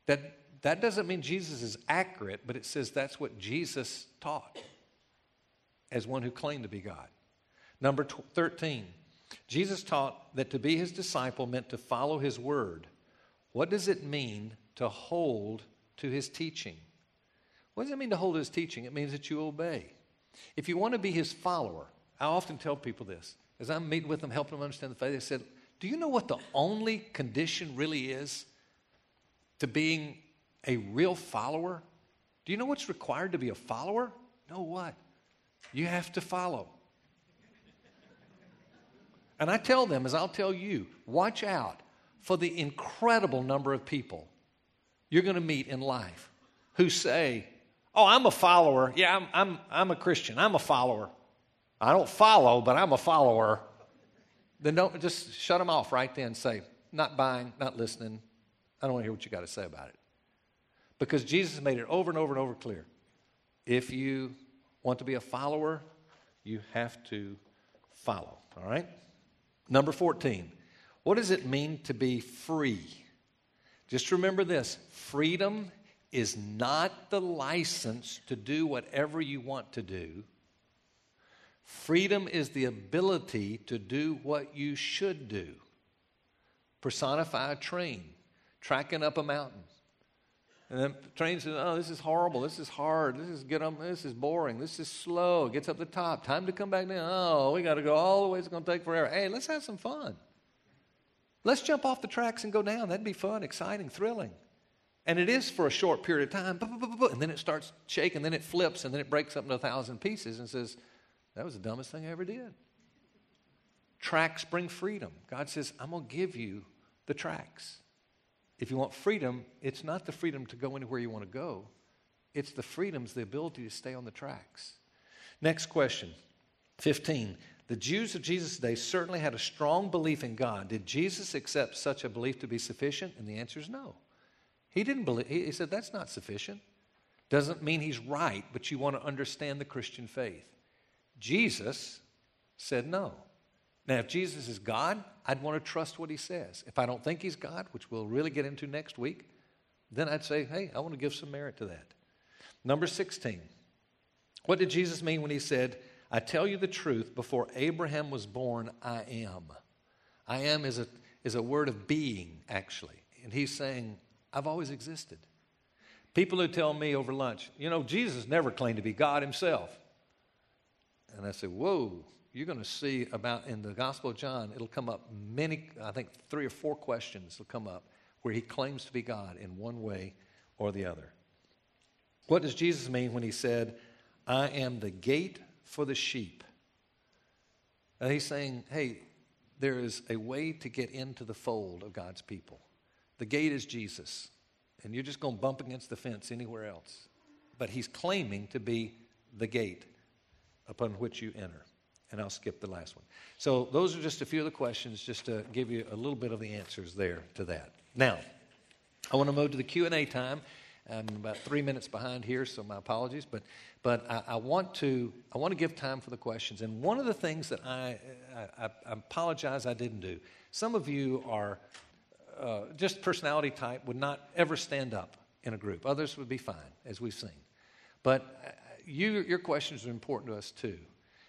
That, that doesn't mean Jesus is accurate, but it says that's what Jesus taught as one who claimed to be God. Number 13, Jesus taught that to be his disciple meant to follow his word. What does it mean to hold to his teaching? What does it mean to hold his teaching? It means that you obey. If you want to be his follower, I often tell people this as I'm meeting with them, helping them understand the faith. They said, Do you know what the only condition really is to being a real follower? Do you know what's required to be a follower? Know what? You have to follow. And I tell them, as I'll tell you, watch out for the incredible number of people you're going to meet in life who say, Oh, I'm a follower. Yeah, I'm, I'm, I'm a Christian. I'm a follower. I don't follow, but I'm a follower. Then don't just shut them off right then. Say, not buying, not listening. I don't want to hear what you got to say about it. Because Jesus made it over and over and over clear. If you want to be a follower, you have to follow. All right? Number 14. What does it mean to be free? Just remember this freedom is not the license to do whatever you want to do. Freedom is the ability to do what you should do. Personify a train, tracking up a mountain. And then the train says, Oh, this is horrible. This is hard. This is get up, this is boring. This is slow. Gets up the top. Time to come back down. Oh, we got to go all the way. It's going to take forever. Hey, let's have some fun. Let's jump off the tracks and go down. That'd be fun, exciting, thrilling. And it is for a short period of time, and then it starts shaking, then it flips, and then it breaks up into a thousand pieces and says, That was the dumbest thing I ever did. Tracks bring freedom. God says, I'm going to give you the tracks. If you want freedom, it's not the freedom to go anywhere you want to go, it's the freedom's the ability to stay on the tracks. Next question 15. The Jews of Jesus' day certainly had a strong belief in God. Did Jesus accept such a belief to be sufficient? And the answer is no. He didn't believe, he said, that's not sufficient. Doesn't mean he's right, but you want to understand the Christian faith. Jesus said no. Now, if Jesus is God, I'd want to trust what he says. If I don't think he's God, which we'll really get into next week, then I'd say, hey, I want to give some merit to that. Number 16. What did Jesus mean when he said, I tell you the truth, before Abraham was born, I am? I am is a, is a word of being, actually. And he's saying, I've always existed. People who tell me over lunch, you know, Jesus never claimed to be God himself. And I say, whoa, you're going to see about in the Gospel of John, it'll come up many, I think three or four questions will come up where he claims to be God in one way or the other. What does Jesus mean when he said, I am the gate for the sheep? And he's saying, hey, there is a way to get into the fold of God's people. The gate is Jesus, and you're just going to bump against the fence anywhere else. But he's claiming to be the gate upon which you enter. And I'll skip the last one. So, those are just a few of the questions, just to give you a little bit of the answers there to that. Now, I want to move to the Q&A time. I'm about three minutes behind here, so my apologies. But, but I, I want to I want to give time for the questions. And one of the things that I I, I apologize I didn't do. Some of you are uh, just personality type would not ever stand up in a group. Others would be fine, as we've seen. But uh, you, your questions are important to us too.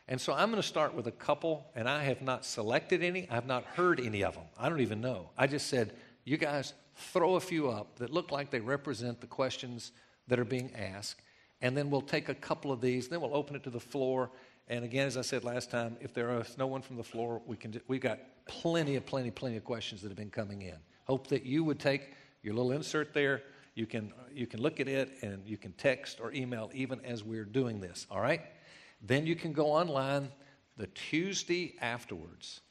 And so I'm going to start with a couple, and I have not selected any. I have not heard any of them. I don't even know. I just said, you guys throw a few up that look like they represent the questions that are being asked, and then we'll take a couple of these, then we'll open it to the floor. And again, as I said last time, if there is no one from the floor, we can, we've got plenty of, plenty, plenty of questions that have been coming in. Hope that you would take your little insert there. You can, you can look at it and you can text or email even as we're doing this, all right? Then you can go online the Tuesday afterwards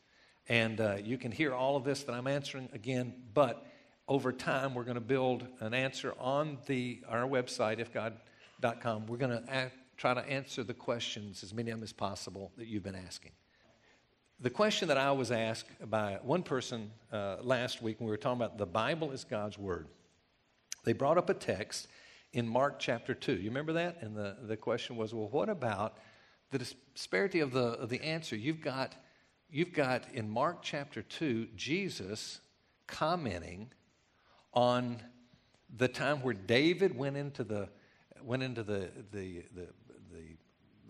and uh, you can hear all of this that I'm answering again, but over time we're going to build an answer on the, our website, ifgod.com. We're going to try to answer the questions, as many of them as possible, that you've been asking. The question that I was asked by one person uh, last week when we were talking about the Bible is God's Word, they brought up a text in Mark chapter 2. You remember that? And the, the question was, well, what about the disparity of the, of the answer? You've got, you've got in Mark chapter 2, Jesus commenting on the time where David went into the, went into the, the, the, the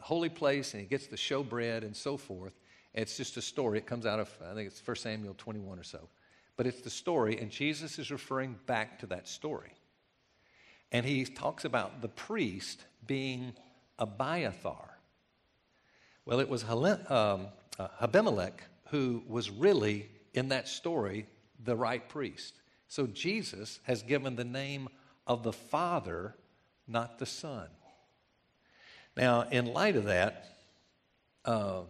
holy place and he gets the showbread and so forth. It's just a story. It comes out of, I think it's 1 Samuel 21 or so. But it's the story, and Jesus is referring back to that story. And he talks about the priest being Abiathar. Well, it was um, uh, Abimelech who was really, in that story, the right priest. So Jesus has given the name of the Father, not the Son. Now, in light of that, uh,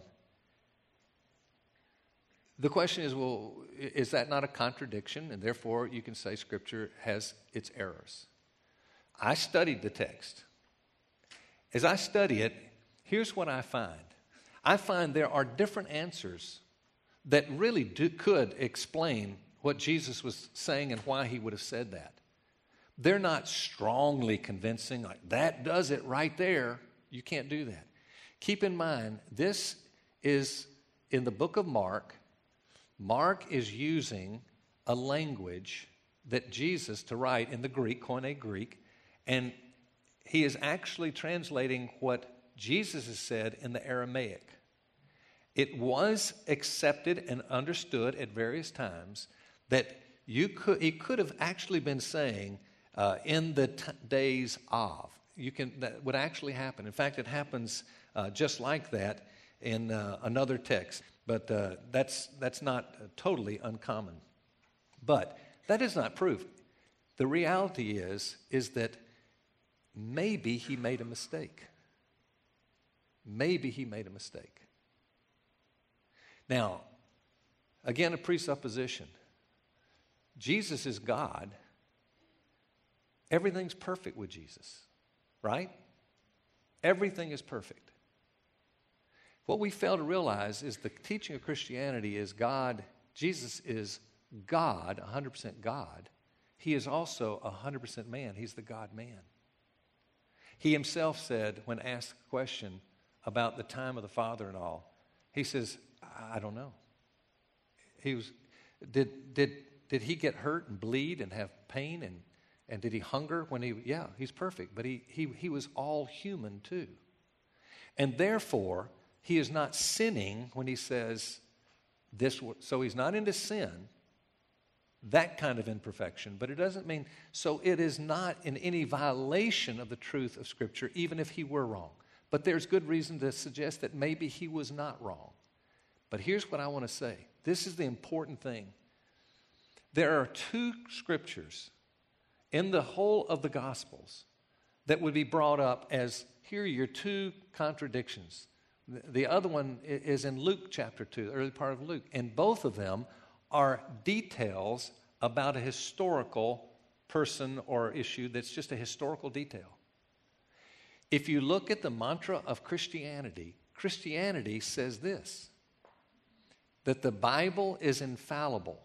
the question is well, is that not a contradiction? And therefore, you can say Scripture has its errors. I studied the text. As I study it, here's what I find I find there are different answers that really do, could explain what Jesus was saying and why he would have said that. They're not strongly convincing, like that does it right there. You can't do that. Keep in mind, this is in the book of Mark Mark is using a language that Jesus to write in the Greek, Koine Greek, and he is actually translating what Jesus has said in the Aramaic. It was accepted and understood at various times that you could, he could have actually been saying uh, in the t- days of. You can, that would actually happen. In fact, it happens uh, just like that in uh, another text. But uh, that's, that's not uh, totally uncommon. But that is not proof. The reality is, is that maybe he made a mistake. Maybe he made a mistake. Now, again, a presupposition. Jesus is God. Everything's perfect with Jesus, right? Everything is perfect. What we fail to realize is the teaching of Christianity is God, Jesus is God, 100% God. He is also 100% man. He's the God man. He himself said, when asked a question about the time of the Father and all, he says, I don't know. He was, did, did, did he get hurt and bleed and have pain and, and did he hunger when he, yeah, he's perfect, but he, he, he was all human too. And therefore, he is not sinning when he says this. So he's not into sin, that kind of imperfection, but it doesn't mean, so it is not in any violation of the truth of Scripture, even if he were wrong. But there's good reason to suggest that maybe he was not wrong. But here's what I want to say this is the important thing. There are two scriptures in the whole of the Gospels that would be brought up as here are your two contradictions the other one is in Luke chapter 2, the early part of Luke. And both of them are details about a historical person or issue that's just a historical detail. If you look at the mantra of Christianity, Christianity says this that the Bible is infallible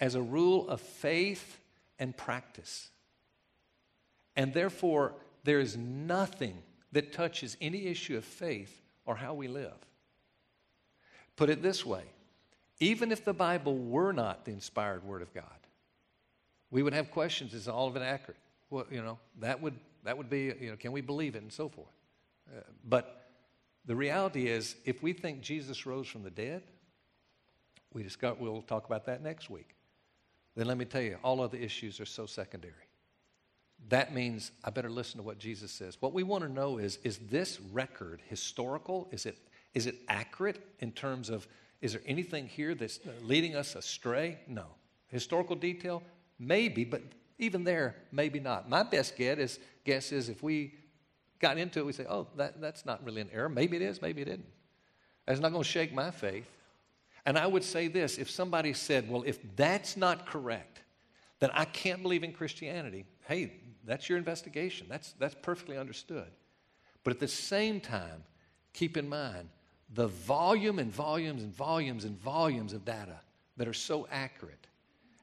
as a rule of faith and practice. And therefore, there is nothing that touches any issue of faith or how we live. Put it this way even if the Bible were not the inspired Word of God, we would have questions is all of it accurate? Well, you know, that would, that would be, you know, can we believe it and so forth? Uh, but the reality is, if we think Jesus rose from the dead, we discover, we'll talk about that next week. Then let me tell you, all other issues are so secondary. That means I better listen to what Jesus says. What we want to know is is this record historical? Is it, is it accurate in terms of, is there anything here that's leading us astray? No. Historical detail? Maybe, but even there, maybe not. My best guess is, guess is if we got into it, we say, oh, that, that's not really an error. Maybe it is, maybe it isn't. That's not going to shake my faith. And I would say this if somebody said, well, if that's not correct, then I can't believe in Christianity, hey, that's your investigation. That's, that's perfectly understood. But at the same time, keep in mind the volume and volumes and volumes and volumes of data that are so accurate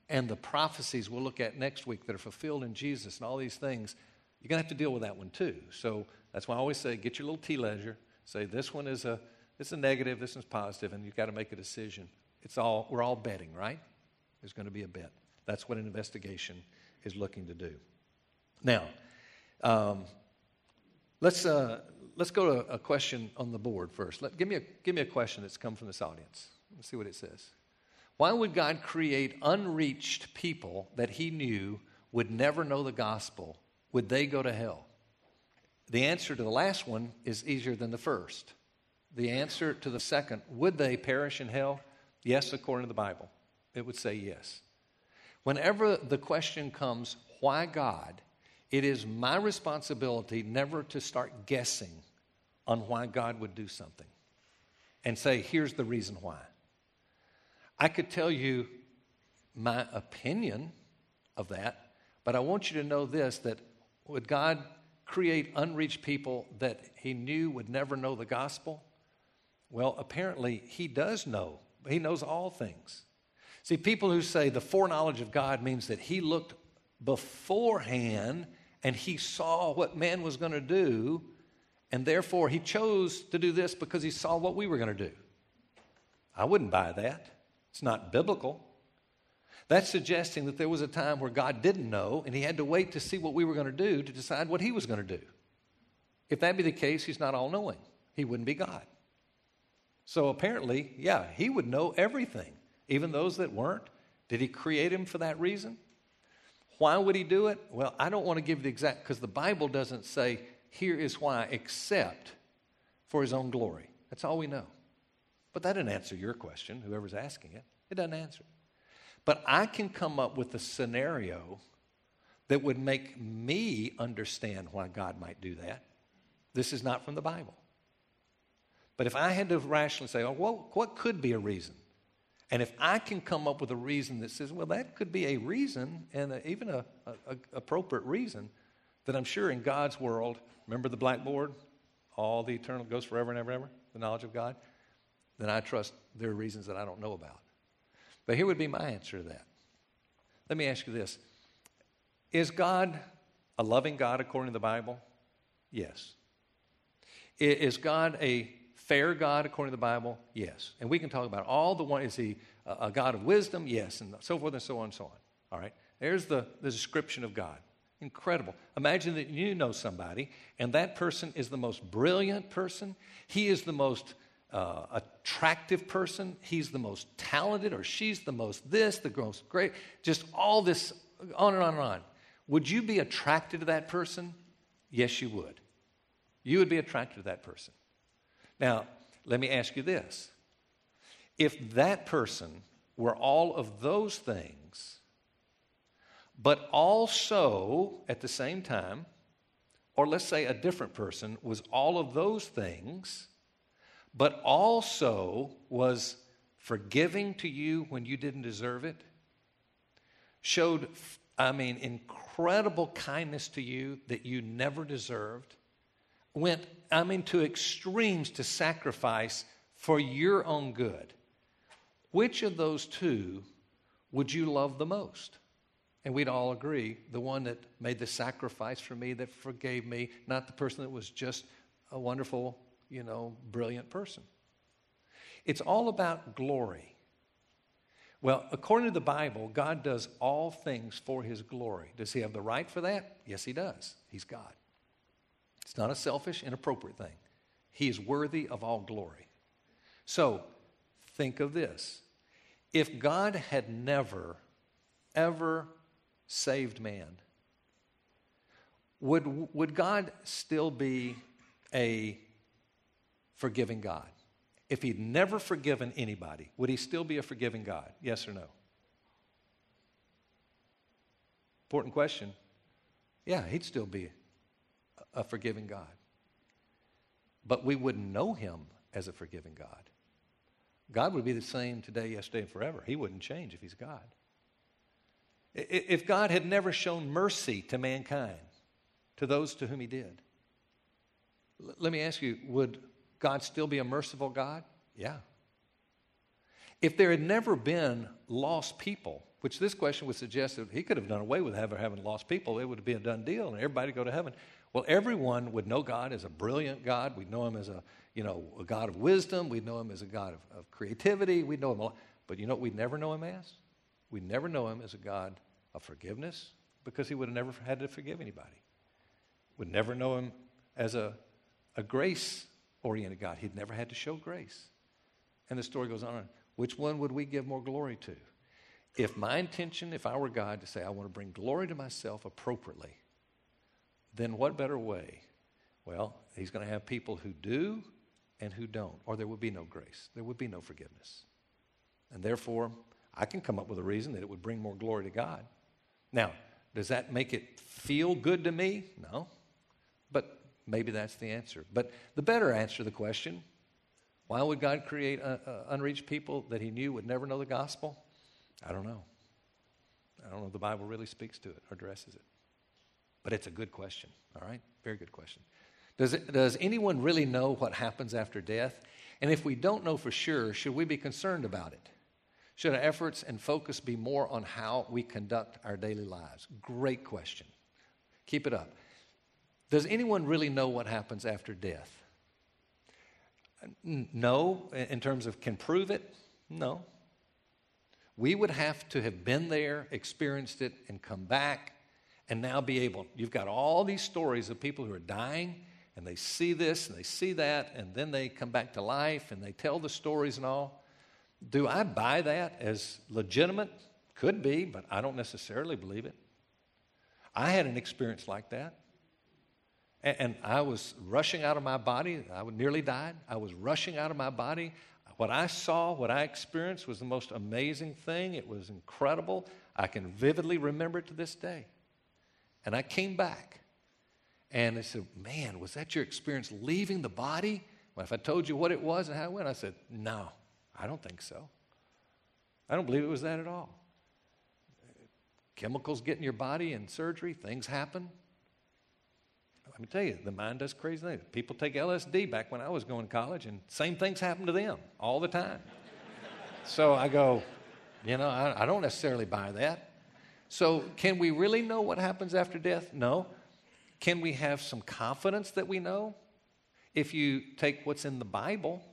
and the prophecies we'll look at next week that are fulfilled in Jesus and all these things, you're going to have to deal with that one too. So that's why I always say get your little tea leisure. Say this one is a, is a negative, this one's positive, and you've got to make a decision. It's all, we're all betting, right? There's going to be a bet. That's what an investigation is looking to do. Now, um, let's, uh, let's go to a question on the board first. Let, give, me a, give me a question that's come from this audience. Let's see what it says. Why would God create unreached people that He knew would never know the gospel? Would they go to hell? The answer to the last one is easier than the first. The answer to the second, would they perish in hell? Yes, according to the Bible. It would say yes. Whenever the question comes, why God? It is my responsibility never to start guessing on why God would do something and say, here's the reason why. I could tell you my opinion of that, but I want you to know this that would God create unreached people that he knew would never know the gospel? Well, apparently he does know. He knows all things. See, people who say the foreknowledge of God means that he looked beforehand and he saw what man was going to do, and therefore he chose to do this because he saw what we were going to do. I wouldn't buy that. It's not biblical. That's suggesting that there was a time where God didn't know and he had to wait to see what we were going to do to decide what he was going to do. If that be the case, he's not all knowing. He wouldn't be God. So apparently, yeah, he would know everything, even those that weren't. Did he create him for that reason? Why would he do it? Well, I don't want to give the exact, because the Bible doesn't say, here is why, except for his own glory. That's all we know. But that didn't answer your question, whoever's asking it. It doesn't answer. But I can come up with a scenario that would make me understand why God might do that. This is not from the Bible. But if I had to rationally say, oh, well, what could be a reason? And if I can come up with a reason that says, well, that could be a reason, and a, even a, a, a appropriate reason, that I'm sure in God's world, remember the blackboard? All the eternal goes forever and ever and ever, the knowledge of God then I trust there are reasons that I don't know about. But here would be my answer to that. Let me ask you this Is God a loving God according to the Bible? Yes. Is God a fair God according to the Bible? Yes. And we can talk about all the one. Is he a God of wisdom? Yes. And so forth and so on and so on. All right. There's the, the description of God. Incredible. Imagine that you know somebody, and that person is the most brilliant person. He is the most uh, attractive person, he's the most talented, or she's the most this, the most great, just all this on and on and on. Would you be attracted to that person? Yes, you would. You would be attracted to that person. Now, let me ask you this. If that person were all of those things, but also at the same time, or let's say a different person was all of those things, but also was forgiving to you when you didn't deserve it, showed, I mean, incredible kindness to you that you never deserved, went, I mean, to extremes to sacrifice for your own good. Which of those two would you love the most? And we'd all agree the one that made the sacrifice for me, that forgave me, not the person that was just a wonderful, you know, brilliant person. It's all about glory. Well, according to the Bible, God does all things for his glory. Does he have the right for that? Yes, he does. He's God. It's not a selfish, inappropriate thing. He is worthy of all glory. So, think of this. If God had never, ever saved man, would, would God still be a forgiving God? If he'd never forgiven anybody, would he still be a forgiving God? Yes or no? Important question. Yeah, he'd still be a forgiving God. But we wouldn't know him as a forgiving God. God would be the same today, yesterday, and forever. He wouldn't change if he's God. If God had never shown mercy to mankind, to those to whom he did, let me ask you would God still be a merciful God? Yeah. If there had never been lost people, which this question would suggest that he could have done away with ever having lost people, it would be a done deal and everybody go to heaven. Well, everyone would know God as a brilliant God. We'd know him as a, you know, a God of wisdom. We'd know him as a God of, of creativity. We'd know him a lot. But you know we'd never know him as? We'd never know him as a God of forgiveness because he would have never had to forgive anybody. We'd never know him as a, a grace oriented God. He'd never had to show grace. And the story goes on. Which one would we give more glory to? If my intention, if I were God, to say, I want to bring glory to myself appropriately, then what better way? Well, he's going to have people who do and who don't, or there would be no grace. There would be no forgiveness. And therefore, I can come up with a reason that it would bring more glory to God. Now, does that make it feel good to me? No. But maybe that's the answer. But the better answer to the question why would God create uh, uh, unreached people that he knew would never know the gospel? I don't know. I don't know if the Bible really speaks to it or addresses it. But it's a good question, all right? Very good question. Does, it, does anyone really know what happens after death? And if we don't know for sure, should we be concerned about it? Should our efforts and focus be more on how we conduct our daily lives? Great question. Keep it up. Does anyone really know what happens after death? No, in terms of can prove it? No. We would have to have been there, experienced it, and come back and now be able. You've got all these stories of people who are dying and they see this and they see that and then they come back to life and they tell the stories and all. Do I buy that as legitimate? Could be, but I don't necessarily believe it. I had an experience like that. And, I was rushing out of my body. I nearly died. I was rushing out of my body. What I saw, what I experienced was the most amazing thing. It was incredible. I can vividly remember it to this day. And I came back. And they said, Man, was that your experience leaving the body? Well, if I told you what it was and how it went, I said, No, I don't think so. I don't believe it was that at all. Chemicals get in your body and surgery, things happen. Let me tell you, the mind does crazy things. People take LSD back when I was going to college, and same things happen to them all the time. so I go, you know, I, I don't necessarily buy that. So, can we really know what happens after death? No. Can we have some confidence that we know? If you take what's in the Bible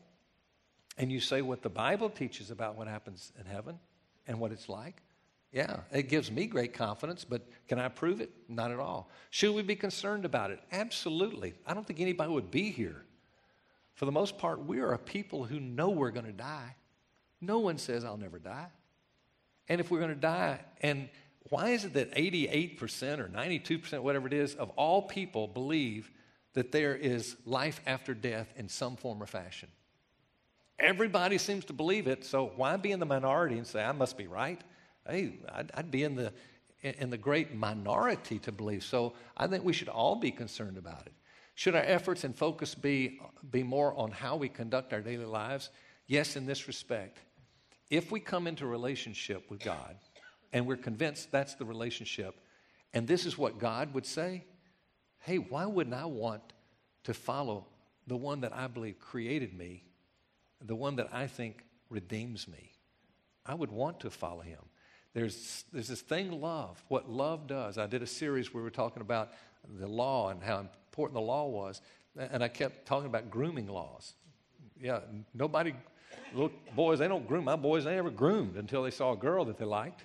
and you say what the Bible teaches about what happens in heaven and what it's like, yeah, it gives me great confidence, but can I prove it? Not at all. Should we be concerned about it? Absolutely. I don't think anybody would be here. For the most part, we are a people who know we're going to die. No one says, I'll never die. And if we're going to die, and why is it that 88% or 92%, whatever it is, of all people believe that there is life after death in some form or fashion? Everybody seems to believe it, so why be in the minority and say, I must be right? Hey, I'd, I'd be in the, in the great minority to believe. So I think we should all be concerned about it. Should our efforts and focus be, be more on how we conduct our daily lives? Yes, in this respect. If we come into relationship with God, and we're convinced that's the relationship, and this is what God would say, hey, why wouldn't I want to follow the one that I believe created me, the one that I think redeems me? I would want to follow him. There's, there's this thing, love, what love does. I did a series where we were talking about the law and how important the law was, and I kept talking about grooming laws. Yeah, nobody, little boys, they don't groom. My boys, they never groomed until they saw a girl that they liked.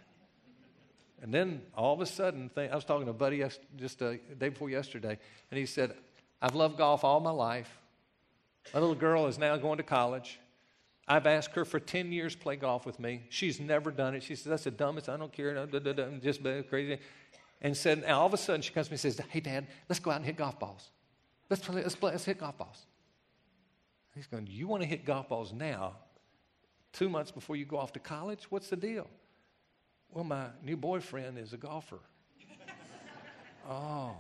And then all of a sudden, I was talking to a buddy just a day before yesterday, and he said, I've loved golf all my life. My little girl is now going to college. I've asked her for 10 years to play golf with me. She's never done it. She says, That's the dumbest. I don't care. I'm just crazy. And said, and all of a sudden she comes to me and says, Hey, Dad, let's go out and hit golf balls. Let's, play, let's, play, let's hit golf balls. He's going, You want to hit golf balls now, two months before you go off to college? What's the deal? Well, my new boyfriend is a golfer. oh.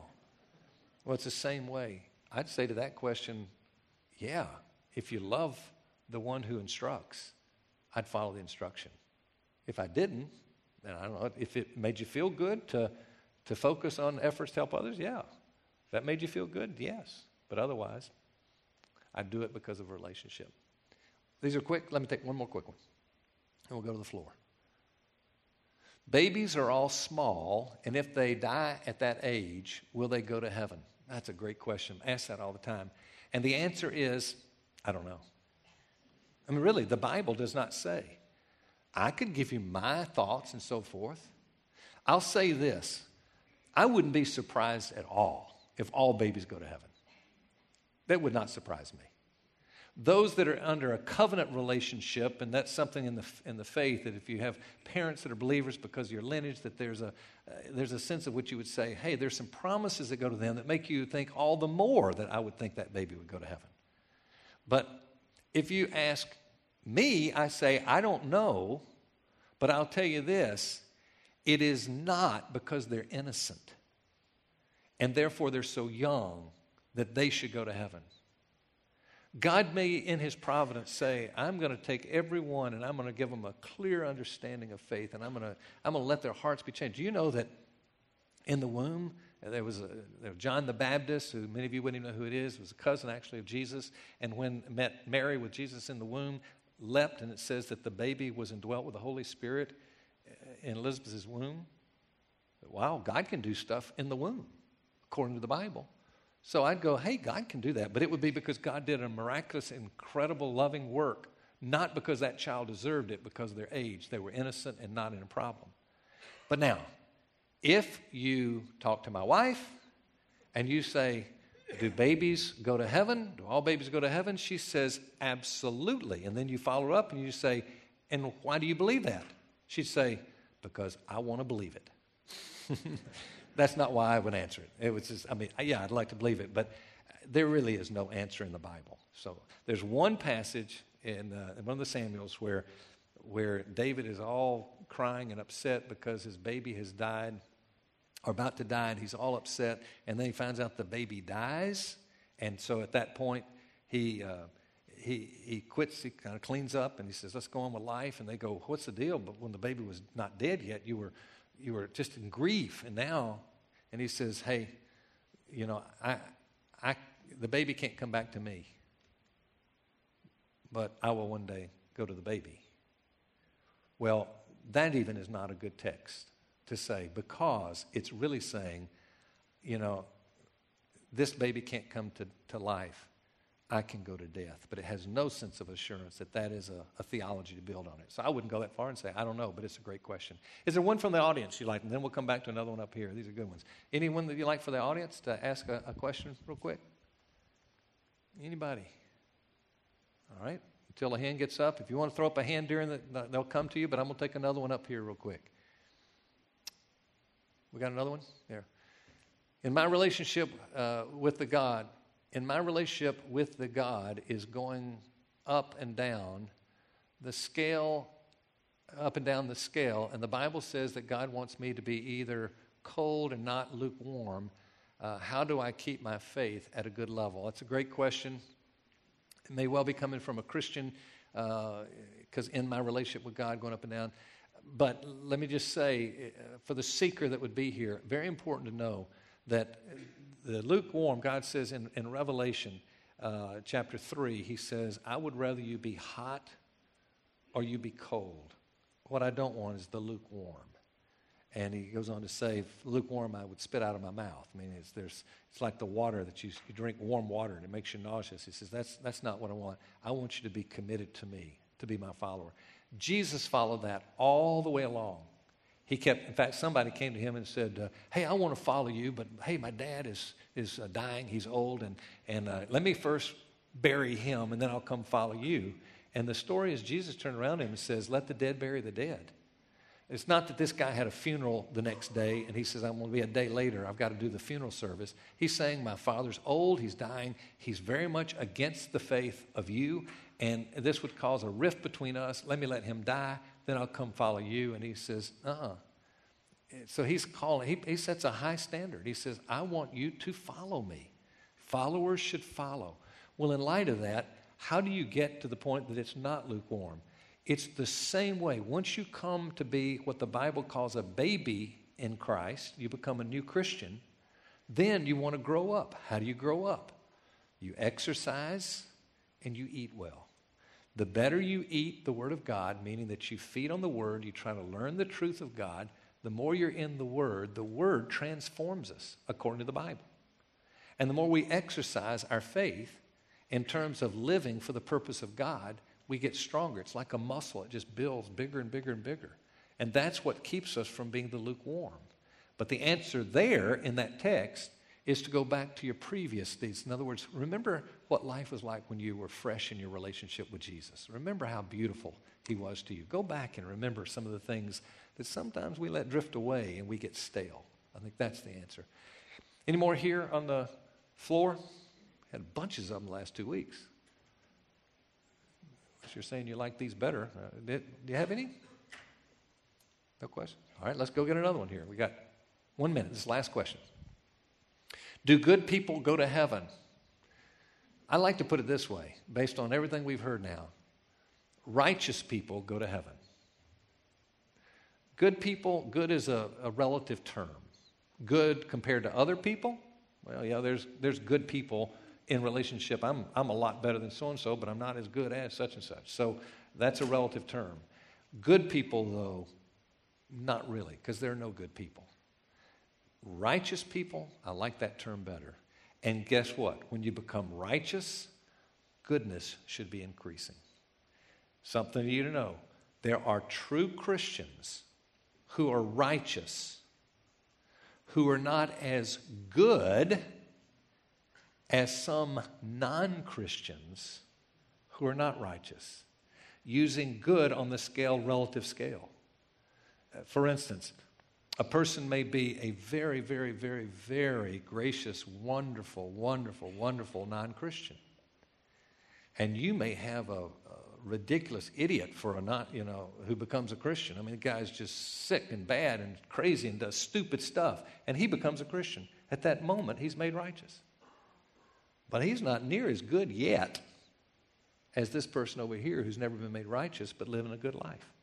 Well, it's the same way. I'd say to that question, yeah, if you love the one who instructs, I'd follow the instruction. If I didn't, then I don't know, if it made you feel good to, to focus on efforts to help others, yeah. If that made you feel good, yes. But otherwise, I'd do it because of a relationship. These are quick. Let me take one more quick one, and we'll go to the floor. Babies are all small, and if they die at that age, will they go to heaven? That's a great question. I ask that all the time. And the answer is, I don't know. I mean, really, the Bible does not say. I could give you my thoughts and so forth. I'll say this I wouldn't be surprised at all if all babies go to heaven. That would not surprise me. Those that are under a covenant relationship, and that's something in the, in the faith that if you have parents that are believers because of your lineage, that there's a, uh, there's a sense of which you would say, hey, there's some promises that go to them that make you think all the more that I would think that baby would go to heaven. But if you ask me, I say, I don't know, but I'll tell you this it is not because they're innocent and therefore they're so young that they should go to heaven. God may, in His providence, say, I'm going to take everyone and I'm going to give them a clear understanding of faith and I'm going to, I'm going to let their hearts be changed. Do you know that in the womb, there was, a, there was John the Baptist, who many of you wouldn't even know who it is, was a cousin actually of Jesus. And when met Mary with Jesus in the womb, leapt, and it says that the baby was indwelt with the Holy Spirit eh, in Elizabeth's womb. Wow, God can do stuff in the womb, according to the Bible. So I'd go, hey, God can do that. But it would be because God did a miraculous, incredible, loving work, not because that child deserved it, because of their age. They were innocent and not in a problem. But now, if you talk to my wife and you say, do babies go to heaven? Do all babies go to heaven? She says, Absolutely. And then you follow up and you say, And why do you believe that? She'd say, Because I want to believe it. That's not why I would answer it. It was just, I mean, yeah, I'd like to believe it, but there really is no answer in the Bible. So there's one passage in, uh, in one of the Samuels where, where David is all crying and upset because his baby has died or about to die, and he's all upset. And then he finds out the baby dies. And so at that point, he, uh, he, he quits, he kind of cleans up, and he says, Let's go on with life. And they go, What's the deal? But when the baby was not dead yet, you were you were just in grief, and now, and he says, "Hey, you know, I, I, the baby can't come back to me, but I will one day go to the baby." Well, that even is not a good text to say because it's really saying, you know, this baby can't come to, to life I can go to death. But it has no sense of assurance that that is a, a, theology to build on it. So I wouldn't go that far and say, I don't know, but it's a great question. Is there one from the audience you like? And then we'll come back to another one up here. These are good ones. Anyone that you like for the audience to ask a, a question real quick? Anybody? All right. Until a hand gets up. If you want to throw up a hand during the, they'll come to you, but I'm going to take another one up here real quick. We got another one? There. In my relationship uh, with the God, in my relationship with the God is going up and down the scale, up and down the scale. And the Bible says that God wants me to be either cold and not lukewarm. Uh, how do I keep my faith at a good level? That's a great question. It may well be coming from a Christian, because uh, in my relationship with God, going up and down. But let me just say, uh, for the seeker that would be here, very important to know that the lukewarm, God says in, in Revelation uh, chapter 3, He says, I would rather you be hot or you be cold. What I don't want is the lukewarm. And he goes on to say, lukewarm I would spit out of my mouth. I mean, it's, there's, it's like the water that you, you drink warm water and it makes you nauseous. He says, that's, that's not what I want. I want you to be committed to me, to be my follower. Jesus followed that all the way along. He kept, in fact, somebody came to him and said, uh, Hey, I want to follow you, but hey, my dad is, is uh, dying. He's old, and, and uh, let me first bury him, and then I'll come follow you. And the story is Jesus turned around him and says, Let the dead bury the dead. It's not that this guy had a funeral the next day and he says, I'm going to be a day later. I've got to do the funeral service. He's saying, My father's old. He's dying. He's very much against the faith of you. And this would cause a rift between us. Let me let him die. Then I'll come follow you. And he says, Uh uh-uh. uh So he's calling, he, he sets a high standard. He says, I want you to follow me. Followers should follow. Well, in light of that, how do you get to the point that it's not lukewarm? It's the same way. Once you come to be what the Bible calls a baby in Christ, you become a new Christian, then you want to grow up. How do you grow up? You exercise and you eat well. The better you eat the Word of God, meaning that you feed on the Word, you try to learn the truth of God, the more you're in the Word, the Word transforms us according to the Bible. And the more we exercise our faith in terms of living for the purpose of God, we get stronger. It's like a muscle, it just builds bigger and bigger and bigger. And that's what keeps us from being the lukewarm. But the answer there in that text is to go back to your previous deeds. In other words, remember what life was like when you were fresh in your relationship with Jesus. Remember how beautiful he was to you. Go back and remember some of the things that sometimes we let drift away and we get stale. I think that's the answer. Any more here on the floor? Had bunches of them the last two weeks. You're saying you like these better. Uh, did, do you have any? No question. All right, let's go get another one here. We got one minute. This last question. Do good people go to heaven? I like to put it this way, based on everything we've heard now. Righteous people go to heaven. Good people, good is a, a relative term. Good compared to other people, well, yeah, there's, there's good people in relationship. I'm, I'm a lot better than so and so, but I'm not as good as such and such. So that's a relative term. Good people, though, not really, because there are no good people. Righteous people, I like that term better. And guess what? When you become righteous, goodness should be increasing. Something you to know there are true Christians who are righteous, who are not as good as some non Christians who are not righteous, using good on the scale, relative scale. Uh, for instance, a person may be a very, very, very, very gracious, wonderful, wonderful, wonderful non Christian. And you may have a, a, ridiculous idiot for a not, you know, who becomes a Christian. I mean, the guy's just sick and bad and crazy and does stupid stuff, and he becomes a Christian. At that moment, he's made righteous. But he's not near as good yet as this person over here who's never been made righteous but living a good life.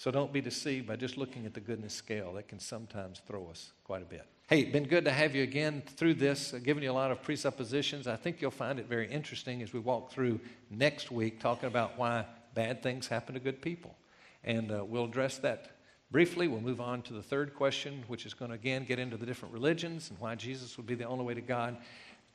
So don't be deceived by just looking at the goodness scale. That can sometimes throw us quite a bit. Hey, been good to have you again through this, uh, giving you a lot of presuppositions. I think you'll find it very interesting as we walk through next week, talking about why bad things happen to good people. And uh, we'll address that briefly. We'll move on to the third question, which is going to again get into the different religions and why Jesus would be the only way to God.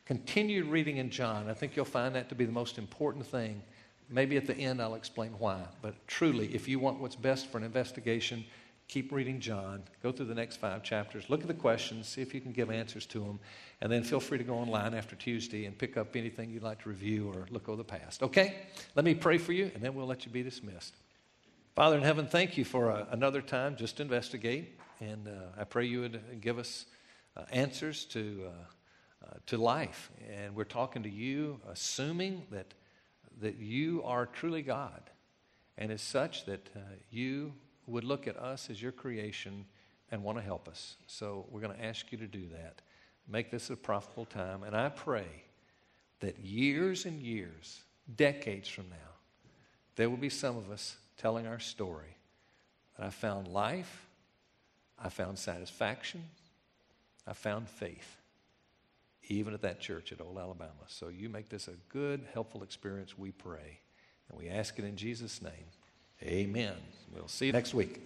Continue reading in John. I think you'll find that to be the most important thing. Maybe at the end I'll explain why. But truly, if you want what's best for an investigation, keep reading John. Go through the next five chapters. Look at the questions. See if you can give answers to them. And then feel free to go online after Tuesday and pick up anything you'd like to review or look over the past. Okay? Let me pray for you, and then we'll let you be dismissed. Father in heaven, thank you for uh, another time just to investigate. And uh, I pray you would give us uh, answers to uh, uh, to life. And we're talking to you, assuming that, that you are truly God. And as such, that uh, you would look at us as your creation and want to help us. So we're going to ask you to do that. Make this a profitable time. And I pray that years and years, decades from now, there will be some of us telling our story that I found life, I found satisfaction, I found faith even at that church at Old Alabama. So you make this a good, helpful experience, we pray. And we ask it in Jesus' name. Amen. We'll see you next week.